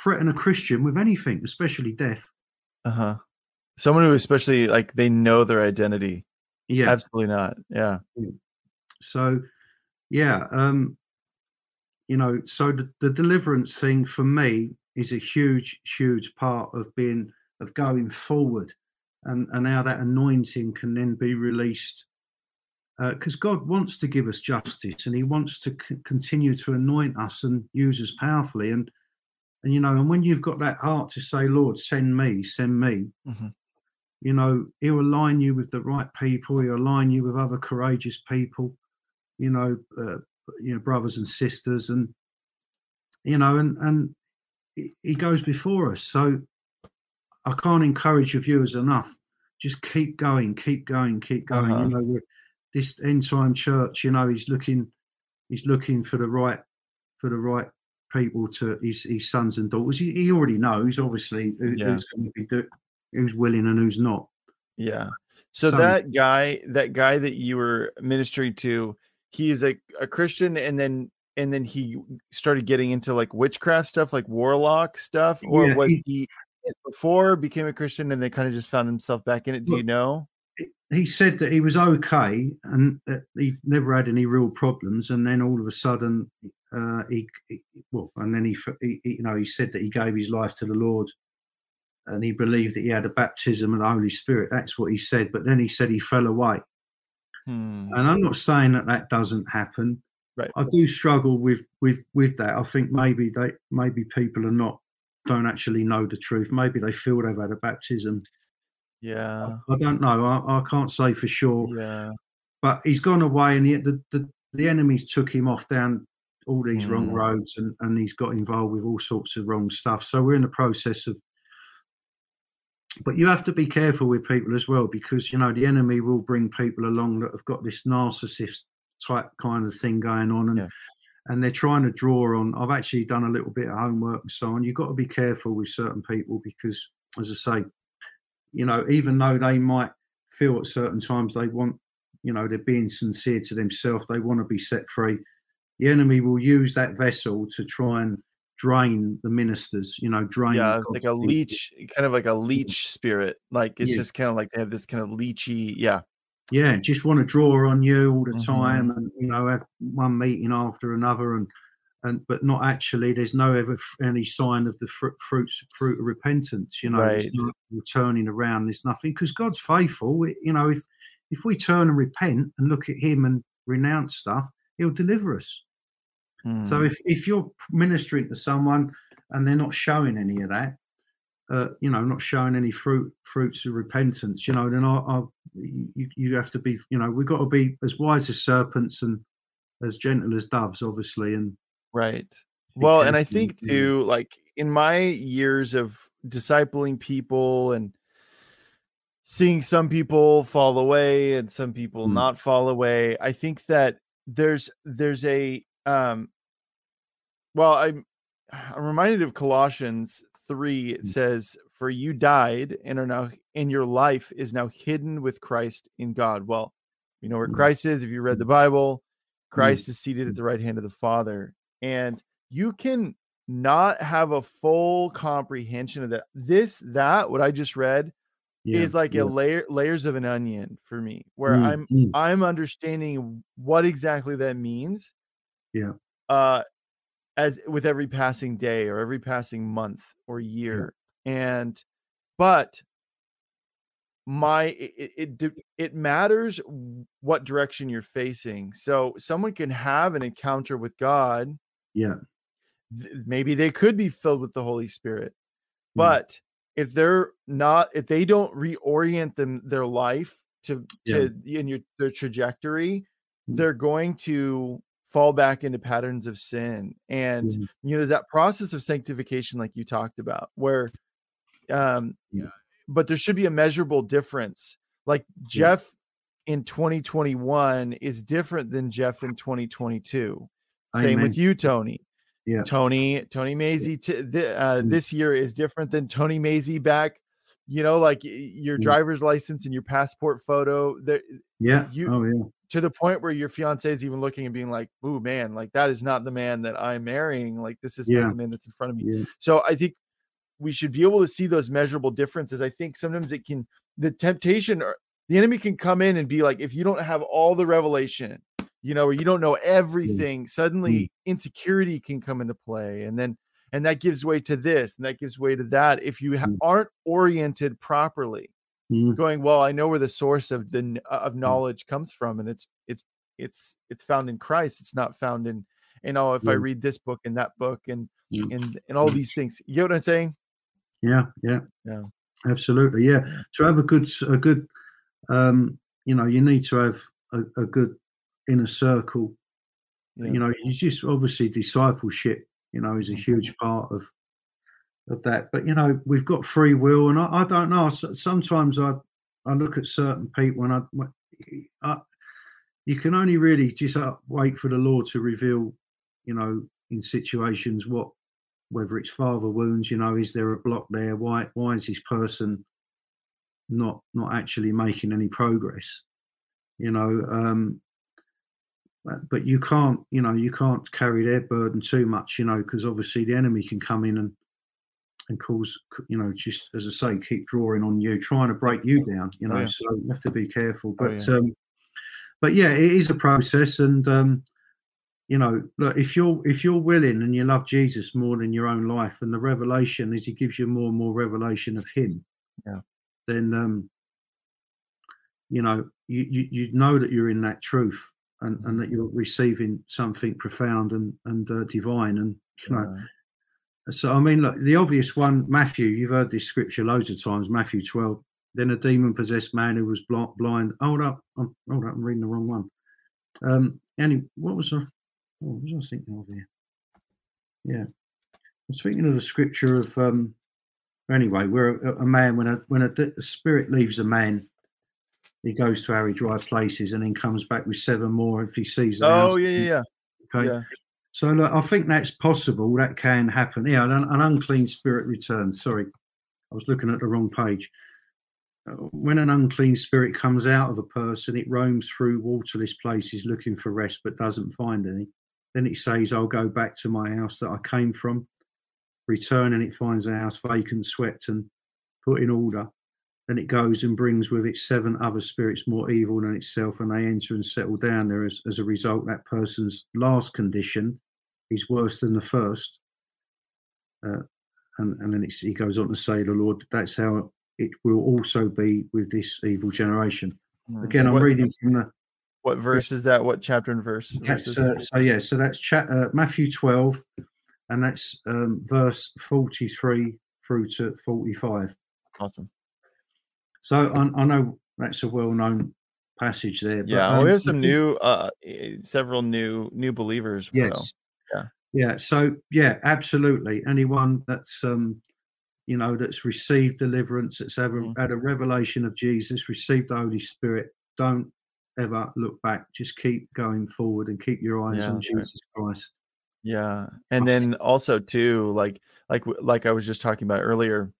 threaten a Christian with anything, especially death. Uh huh. Someone who especially like they know their identity. Yeah. Absolutely not. Yeah. So, yeah, um, you know, so the, the deliverance thing for me is a huge, huge part of being of going forward, and and how that anointing can then be released. Because God wants to give us justice, and He wants to c- continue to anoint us and use us powerfully, and and you know, and when you've got that heart to say, "Lord, send me, send me," Mhm. you know, He'll align you with the right people. He'll align you with other courageous people you know, uh, you know, brothers and sisters, and you know, and and he- goes before us. So I can't encourage your viewers enough. Just keep going, keep going, keep going. Uh-huh. You know, this end time church, you know, he's looking, he's looking for the right, for the right people to his, his sons and daughters. He, he already knows, obviously, who, Yeah. who's going to be do, who's willing and who's not. Yeah. So So- that guy, that guy that you were ministering to, he is a, a Christian and then and then he started getting into like witchcraft stuff, like warlock stuff, or Yeah, was he- he, before became a Christian and they kind of just found himself back in it? Do you know? he said that he was okay and he never had any real problems and then all of a sudden uh, he, he well and then he, he he- you know he said that he gave his life to the lord and he believed that he had a baptism of the holy spirit that's what he said but then he said he fell away Hmm. and i'm not saying that that doesn't happen Right. i do struggle with with with that i think maybe they maybe people are not don't actually know the truth maybe they feel they've had a baptism Yeah. i don't know i, I can't say for sure Yeah. but he's gone away and the, the, the, the enemies took him off down all these wrong Mm. roads and, and he's got involved with all sorts of wrong stuff so we're in the process of but you have to be careful with people as well because you know the enemy will bring people along that have got this narcissist type kind of thing going on and Yeah. and they're trying to draw on i've actually done a little bit of homework and so on you've got to be careful with certain people because as i say you know even though they might feel at certain times they want you know they're being sincere to themselves they want to be set free the enemy will use that vessel to try and drain the ministers you know drain yeah like a leech kind of like a leech spirit like it's Yeah. just kind of like they have this kind of leechy yeah yeah just want to draw on you all the Mhm. time and you know have one meeting after another and and but not actually there's no ever f- any sign of the fruit fruits fruit of repentance you know Right. not turning around there's nothing because god's faithful It- you know if if we turn and repent and look at him and renounce stuff he'll deliver us so Hmm. if if you're ministering to someone and they're not showing any of that uh, you know, not showing any fruit fruits of repentance, you know, then I, I you, you have to be, you know, we've got to be as wise as serpents and as gentle as doves, obviously. And Right. Well, and I think too, like in my years of discipling people and seeing some people fall away and some people Mm. not fall away, I think that there's there's a um well, I'm I'm reminded of Colossians 3. It Mm. says, For you died and are now in your life is now hidden with Christ in God. Well, you know where Mm. Christ is if you read the Bible. Mm. Christ is seated at the right hand of the Father. And you can not have a full comprehension of that. This, that, what I just read yeah, is like yeah. a layer layers of an onion for me, where Mm, I'm mm, I'm understanding what exactly that means. Yeah. Uh as with every passing day or every passing month or year. And but my it, it it matters what direction you're facing. So someone can have an encounter with God. yeah, Maybe they could be filled with the Holy Spirit. Mm. But if they're not if they don't reorient them their life to to in your their trajectory, Mm. they're going to fall back into patterns of sin and yeah, you know that process of sanctification like you talked about where um Yeah. but there should be a measurable difference like jeff in 2021 is different than jeff in 2022 same with you tony Yeah. tony tony Maisey t- th- uh, Mm. this year is different than tony Maisey back you know like your Mm. driver's license and your passport photo there yeah. you- oh, yeah, to the point where your fiance is even looking and being like, "Ooh, man, like that is not the man that I'm marrying. Like this is Yeah. not the man that's in front of me." yeah, So I think we should be able to see those measurable differences. I think sometimes it can, the temptation or the enemy can come in and be like, if you don't have all the revelation, you know, or you don't know everything, suddenly insecurity can come into play, and then and that gives way to this and that gives way to that if you ha- Mm. aren't oriented properly mm, going well i know where the source of the of knowledge comes from and it's it's it's it's found in christ it's not found in you know if i read this book and that book and Mm. and and all these things you know what i'm saying yeah, yeah, Yeah. absolutely, yeah. To have a good, a good, um, you know, you need to have a, a good inner circle Yeah. you know you just obviously discipleship you know is a Mhm. huge part of of that. But you know we've got free will and i, I don't know. Sometimes i i look at certain people and i, I you can only really just uh, wait for the lord to reveal you know in situations what whether it's father wounds you know is there a block there? Why why is this person not not actually making any progress? You know um but- but you can't you know you can't carry their burden too much you know because obviously the enemy can come in and and cause you know just as i say keep drawing on you trying to break you down you Oh, know yeah. so you have to be careful Oh, but yeah. um but yeah it is a process and um you know look if you're if you're willing and you love jesus more than your own life and the revelation is he gives you more and more revelation of him Yeah. then um you know you you, you know that you're in that truth and, and that you're receiving something profound and and uh, divine and you know Uh, so I mean, look, the obvious one, Matthew. You've heard this scripture loads of times. Matthew twelve. Then a demon-possessed man who was blind. Hold up, I'm, hold up, I'm reading the wrong one. Um, what was I? What was I thinking of here? Yeah, I was thinking of the scripture of. um Anyway, where a, a man, when a when a, a spirit leaves a man, he goes to very dry places and then comes back with seven more if he sees. house. oh yeah yeah yeah Okay. yeah So look, I think that's possible. That can happen. Yeah, an, an unclean spirit returns. Sorry, I was looking at the wrong page. Uh, when an unclean spirit comes out of a person, it roams through waterless places looking for rest but doesn't find any. Then it says, I'll go back to my house that I came from. Return and it finds the house vacant, swept, and put in order. Then it goes and brings with it seven other spirits more evil than itself, and they enter and settle down there. As, as a result, that person's last condition is worse than the first. Uh, and, and then he goes on to say, the Lord, that's how it will also be with this evil generation. Hmm. Again, I'm What- reading from the What verse is that? What chapter and verse? Verses? uh, so yeah, so that's cha- uh, Matthew 12, and that's um, verse 43 through to 45. awesome. So I, I know that's a well-known passage there. But, Yeah, well, um, we have some new, uh, eh, several new new believers. Yes. Yeah. So yeah, absolutely. Anyone that's um, you know, that's received deliverance, that's ever Mhm. had a revelation of Jesus, received the Holy Spirit, don't ever look back. Just keep going forward and keep your eyes Yeah, on that's right. Jesus Christ. Yeah, and then also too, like like like I was just talking about earlier,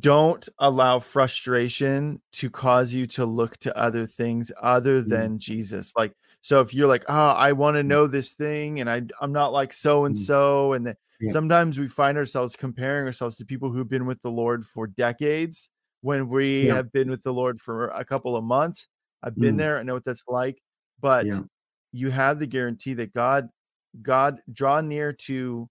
don't allow frustration to cause you to look to other things other Mm. than Jesus. Like, so if you're like, oh, I want to Mm. know this thing, and I I'm not like so and Mm. so, and then Yeah. sometimes we find ourselves comparing ourselves to people who've been with the Lord for decades when we Yeah. have been with the Lord for a couple of months. I've been Mm. there, I know what that's like, but Yeah. you have the guarantee that God God draw near to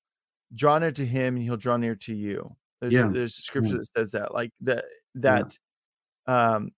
draw near to him and he'll draw near to you. There's Yeah. there's a scripture that says that like that that um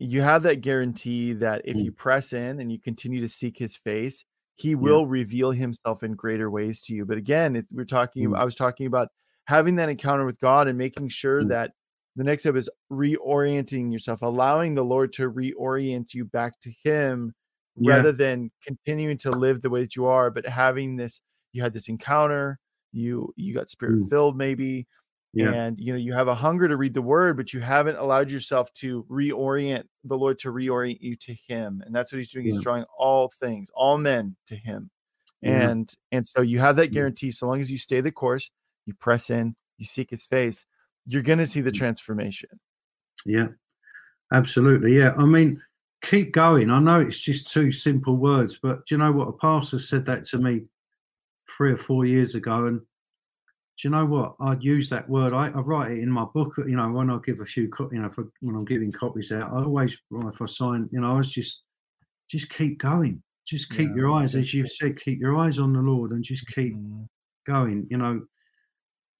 you have that guarantee that if Mm. you press in and you continue to seek his face, he will reveal himself in greater ways to you. But again, it, we're talking Mm. I was talking about having that encounter with God and making sure Mm. that the next step is reorienting yourself, allowing the Lord to reorient you back to him Yeah. rather than continuing to live the way that you are, but having this, you had this encounter, you you got spirit Mm. filled maybe, Yeah. and you know you have a hunger to read the word, but you haven't allowed yourself to reorient the Lord to reorient you to Him, and that's what He's doing. He's drawing all things, all men to Him, Yeah. and and so you have that Yeah. guarantee. So long as you stay the course, you press in, you seek His face, you're going to see the transformation. Yeah, absolutely. Yeah, I mean, keep going. I know it's just two simple words, but do you know what? A pastor said that to me three or four years ago, and do you know what? I'd use that word. I, I write it in my book. You know, when I give a few, you know, for, when I'm giving copies out, I always, write if I sign, you know, I was just, just keep going. Just keep Yeah, your eyes, as you've said, keep your eyes on the Lord, and just keep Mhm. going you know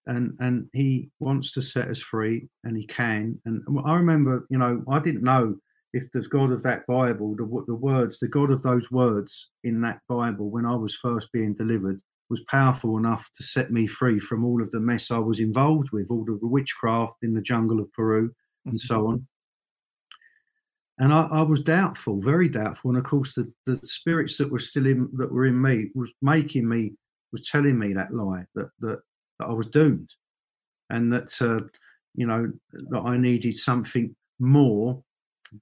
and and he wants to set us free and he can and i remember you know i didn't know if the god of that bible the, the words the god of those words in that bible when i was first being delivered was powerful enough to set me free from all of the mess i was involved with all the witchcraft in the jungle of peru and so on. And I, I was doubtful very doubtful. And of course the, the spirits that were still in that were in me was making me was telling me that lie that that, that I was doomed, and that uh, you know that I needed something more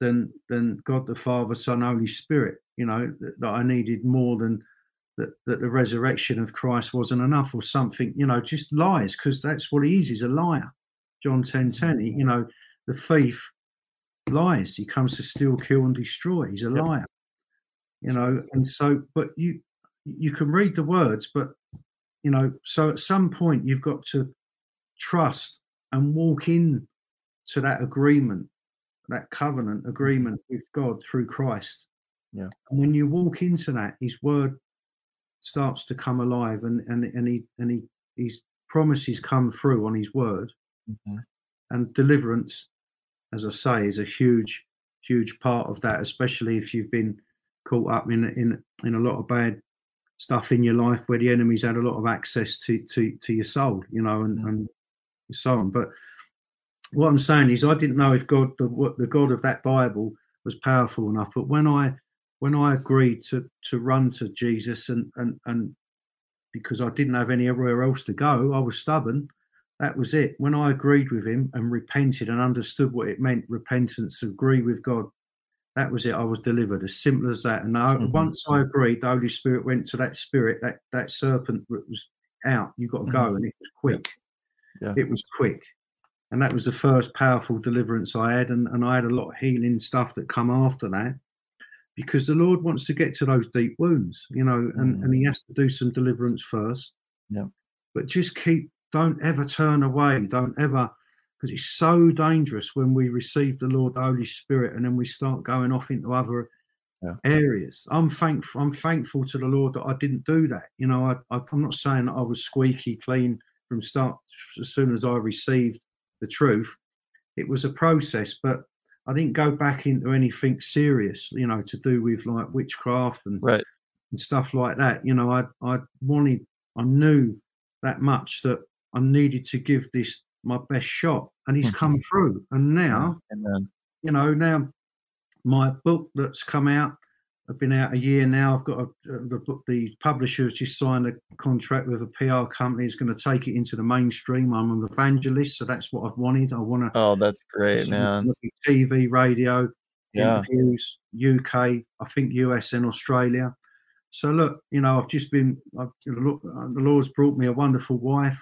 than than God the Father, Son, Holy Spirit. You know that, that I needed more than that. That the resurrection of Christ wasn't enough, or something. You know, just lies, because that's what he is. He's a liar. John ten mm. ten. he- You know, the thief lies. He comes to steal, kill, and destroy. He's a Yep. liar. You know, and so, but you you can read the words, but you know, so at some point you've got to trust and walk in to that agreement, that covenant mm. agreement with God through Christ. Yeah. And when you walk into that, His Word starts to come alive, and and and he and he His promises come through on His Word, Mhm. and deliverance, as I say, is a huge, huge part of that, especially if you've been caught up in in in a lot of bad stuff in your life where the enemy's had a lot of access to to to your soul, you know, and, Mm. and so on. But what I'm saying is, I didn't know if God, the the God of that Bible, was powerful enough. But when I when I agreed to to run to Jesus and and and because I didn't have anywhere else to go, I was stubborn. That was it. When I agreed with him and repented and understood what it meant, repentance, agree with God, that was it. I was delivered. As simple as that. And I, Mhm. once I agreed, the Holy Spirit went to that spirit, that that serpent that was out. You got to go, and it was quick. Yeah. It was quick. and that was the first powerful deliverance I had, and, and I had a lot of healing stuff that come after that, because the Lord wants to get to those deep wounds, you know, and, mm. and He has to do some deliverance first. Yeah. But just keep, don't ever turn away, don't ever, because it's so dangerous when we receive the Lord, the Holy Spirit, and then we start going off into other Yeah. areas. I'm thankful. I'm thankful to the Lord that I didn't do that. You know, I, I, I'm not saying that I was squeaky clean from start as soon as I received the truth. It was a process, but I didn't go back into anything serious. You know, to do with like witchcraft and Right. and stuff like that. You know, I I wanted, I knew that much that I needed to give this my best shot, and he's mm-hmm. come through. And now, Amen. you know, now my book that's come out. I've been out a year now. I've got a, the. The publisher has just signed a contract with a PR company. Is going to take it into the mainstream. I'm an evangelist, so that's what I've wanted. I want to Oh, that's great, man. TV, radio, Yeah. interviews, UK, I think US and Australia. So look, you know, I've just been. I've, look, the Lord's brought me a wonderful wife.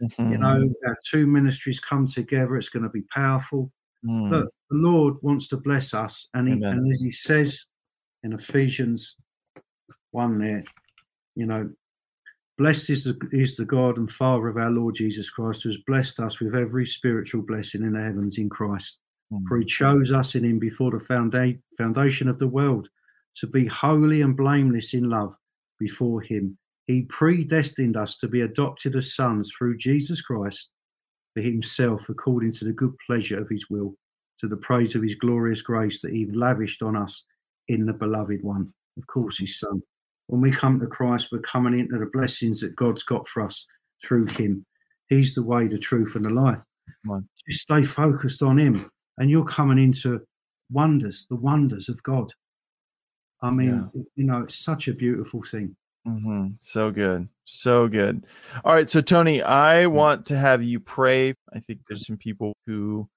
You Mhm. know, our two ministries come together. It's going to be powerful. Mm. Look, the Lord wants to bless us, and, he, and as He says in Ephesians one, there, you know, blessed is the is the God and Father of our Lord Jesus Christ, who has blessed us with every spiritual blessing in the heavens in Christ. Mm. For He chose us in Him before the founda- foundation of the world to be holy and blameless in love before Him. He predestined us to be adopted as sons through Jesus Christ for himself according to the good pleasure of his will, to the praise of his glorious grace that he lavished on us in the beloved one, of course, his son. When we come to Christ, we're coming into the blessings that God's got for us through him. He's the way, the truth, and the life. Just stay focused on him, and you're coming into wonders, the wonders of God. I mean, you know, it's such a beautiful thing. hmm So good. So good. All right. So, Tony, I want to have you pray. I think there's some people who,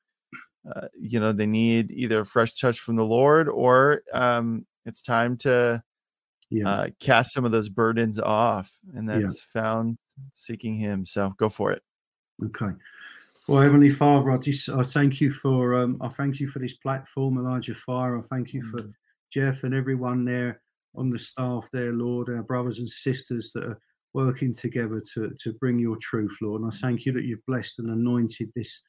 uh, you know, they need either a fresh touch from the Lord or um, it's time to Yeah. uh, cast some of those burdens off. And Yeah. that's found seeking Him. So, go for it. Okay. Well, Heavenly Father, I just I thank you for um, I thank you for this platform, Elijah Fire. I thank you for Jeff and everyone there on the staff there, Lord, our brothers and sisters that are working together to to bring your truth, Lord. And I thank you that you've blessed and anointed this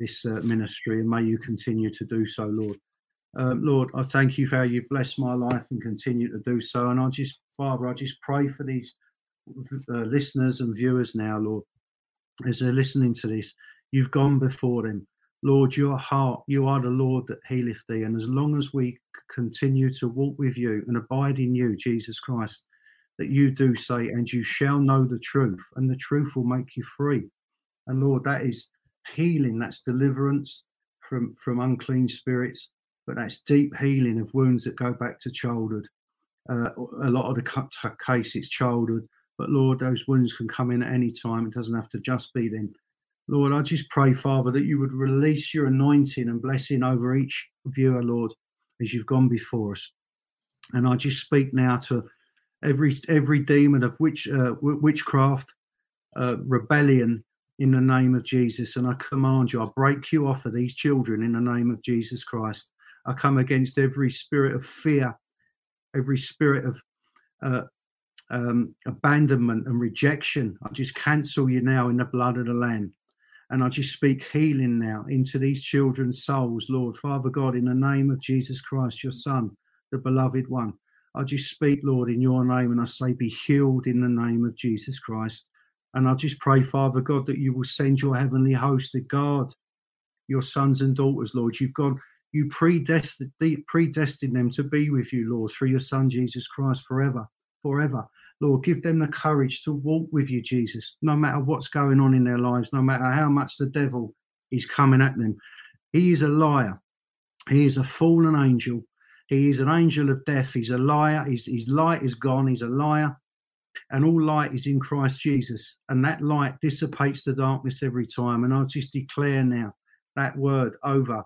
this uh, ministry, and may you continue to do so, Lord. Um, Lord, I thank you for how you've blessed my life and continue to do so. And I just, Father, I just pray for these uh, listeners and viewers now, Lord, as they're listening to this. You've gone before them. Lord, your heart, you are the Lord that healeth thee. And as long as we continue to walk with you and abide in you, Jesus Christ, that you do say, and you shall know the truth, and the truth will make you free. And Lord, that is healing, that's deliverance from, from unclean spirits, but that's deep healing of wounds that go back to childhood. Uh, a lot of the cu- t- case it's childhood, but Lord, those wounds can come in at any time. It doesn't have to just be then. Lord, I just pray, Father, that you would release your anointing and blessing over each viewer, Lord, as you've gone before us. And I just speak now to every every demon of witch uh, witchcraft, uh, rebellion in the name of Jesus. And I command you, I break you off of these children in the name of Jesus Christ. I come against every spirit of fear, every spirit of uh, um, abandonment and rejection. I just cancel you now in the blood of the Lamb. And I just speak healing now into these children's souls, Lord. Father God, in the name of Jesus Christ, your Son, the beloved one. I just speak, Lord, in your name, and I say, be healed in the name of Jesus Christ. And I just pray, Father God, that you will send your heavenly host to guard your sons and daughters, Lord. You've gone, you predestined, predestined them to be with you, Lord, through your Son, Jesus Christ, forever, forever. Lord, give them the courage to walk with you, Jesus, no matter what's going on in their lives, no matter how much the devil is coming at them. He is a liar. He is a fallen angel. He is an angel of death. He's a liar. His, his light is gone. He's a liar. And all light is in Christ Jesus. And that light dissipates the darkness every time. And I just declare now that word over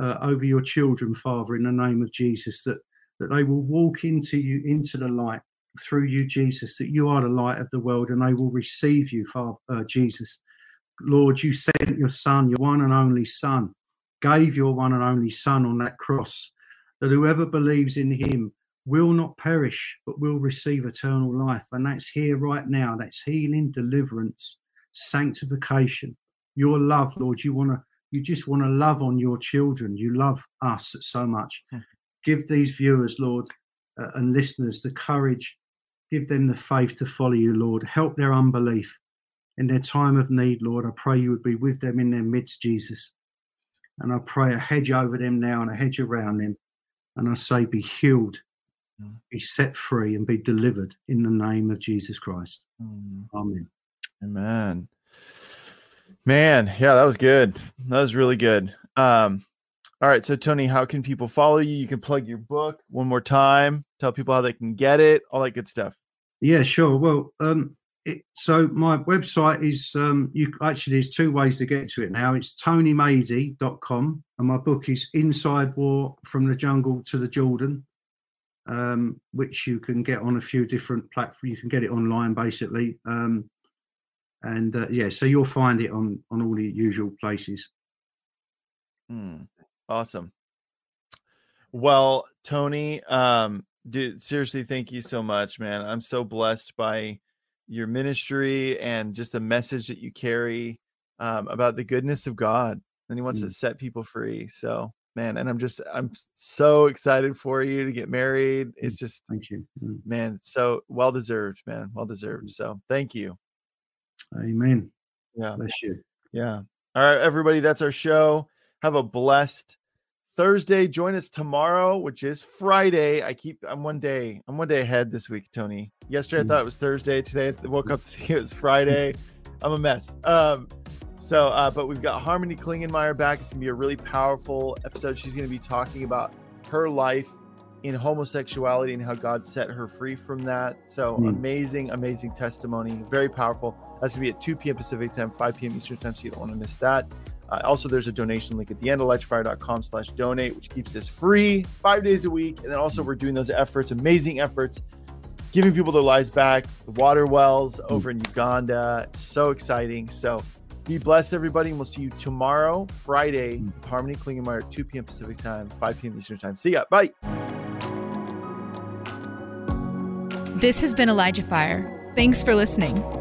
uh, over your children, Father, in the name of Jesus, that that they will walk into you into the light through you, Jesus, that you are the light of the world, and they will receive you, Father uh, Jesus. Lord, you sent your son, your one and only son, gave your one and only son on that cross, that whoever believes in him will not perish, but will receive eternal life. And that's here right now. That's healing, deliverance, sanctification. Your love, Lord, you want to, you just want to love on your children. You love us so much. Hmm. Give these viewers, Lord, uh, and listeners the courage. Give them the faith to follow you, Lord. Help their unbelief in their time of need, Lord. I pray you would be with them in their midst, Jesus. And I pray a hedge over them now and a hedge around them. And I say, be healed, Mm. be set free, and be delivered in the name of Jesus Christ. Mm. Amen. Amen. Man, yeah, that was good. That was really good. Um, all right, so Tony, how can people follow you? You can plug your book one more time, tell people how they can get it, all that good stuff. Yeah, sure. Well, um, it, so my website is um, you actually there's two ways to get to it now. It's tonymaisey.com and my book is Inside War from the Jungle to the Jordan, um, which you can get on a few different platforms. You can get it online basically. Um, and uh, yeah, so you'll find it on on all the usual places. Hmm, awesome. Well, Tony, um, dude, seriously, thank you so much, man. I'm so blessed by your ministry and just the message that you carry um, about the goodness of God, and He wants to Mm. set people free. So, man, and I'm just, I'm so excited for you to get married. It's just, Thank you. Mm. man, so well deserved, man, well deserved. So, thank you. Amen. Yeah. Bless you. Yeah. All right, everybody, that's our show. Have a blessed Thursday. Join us tomorrow, which is Friday. I keep I'm one day, I'm one day ahead this week, Tony. Yesterday I Mm. thought it was Thursday. Today I woke up it was Friday. I'm a mess. Um, so uh, but we've got Harmony Klingenmeyer back. It's gonna be a really powerful episode. She's gonna be talking about her life in homosexuality and how God set her free from that. So Mm. amazing, amazing testimony. Very powerful. That's gonna be at 2 p.m. Pacific time, 5 p.m. Eastern time, so you don't want to miss that. Uh, also, there's a donation link at the end, elijahfire.com slash donate, which keeps this free five days a week. And then also we're doing those efforts, amazing efforts, giving people their lives back, the water wells over in Uganda. So exciting. So be blessed, everybody, and we'll see you tomorrow, Friday, hmm. with Harmony Klingenmeyer at 2 p.m. Pacific time, 5 p.m. Eastern time. See ya. Bye. This has been Elijah Fire. Thanks for listening.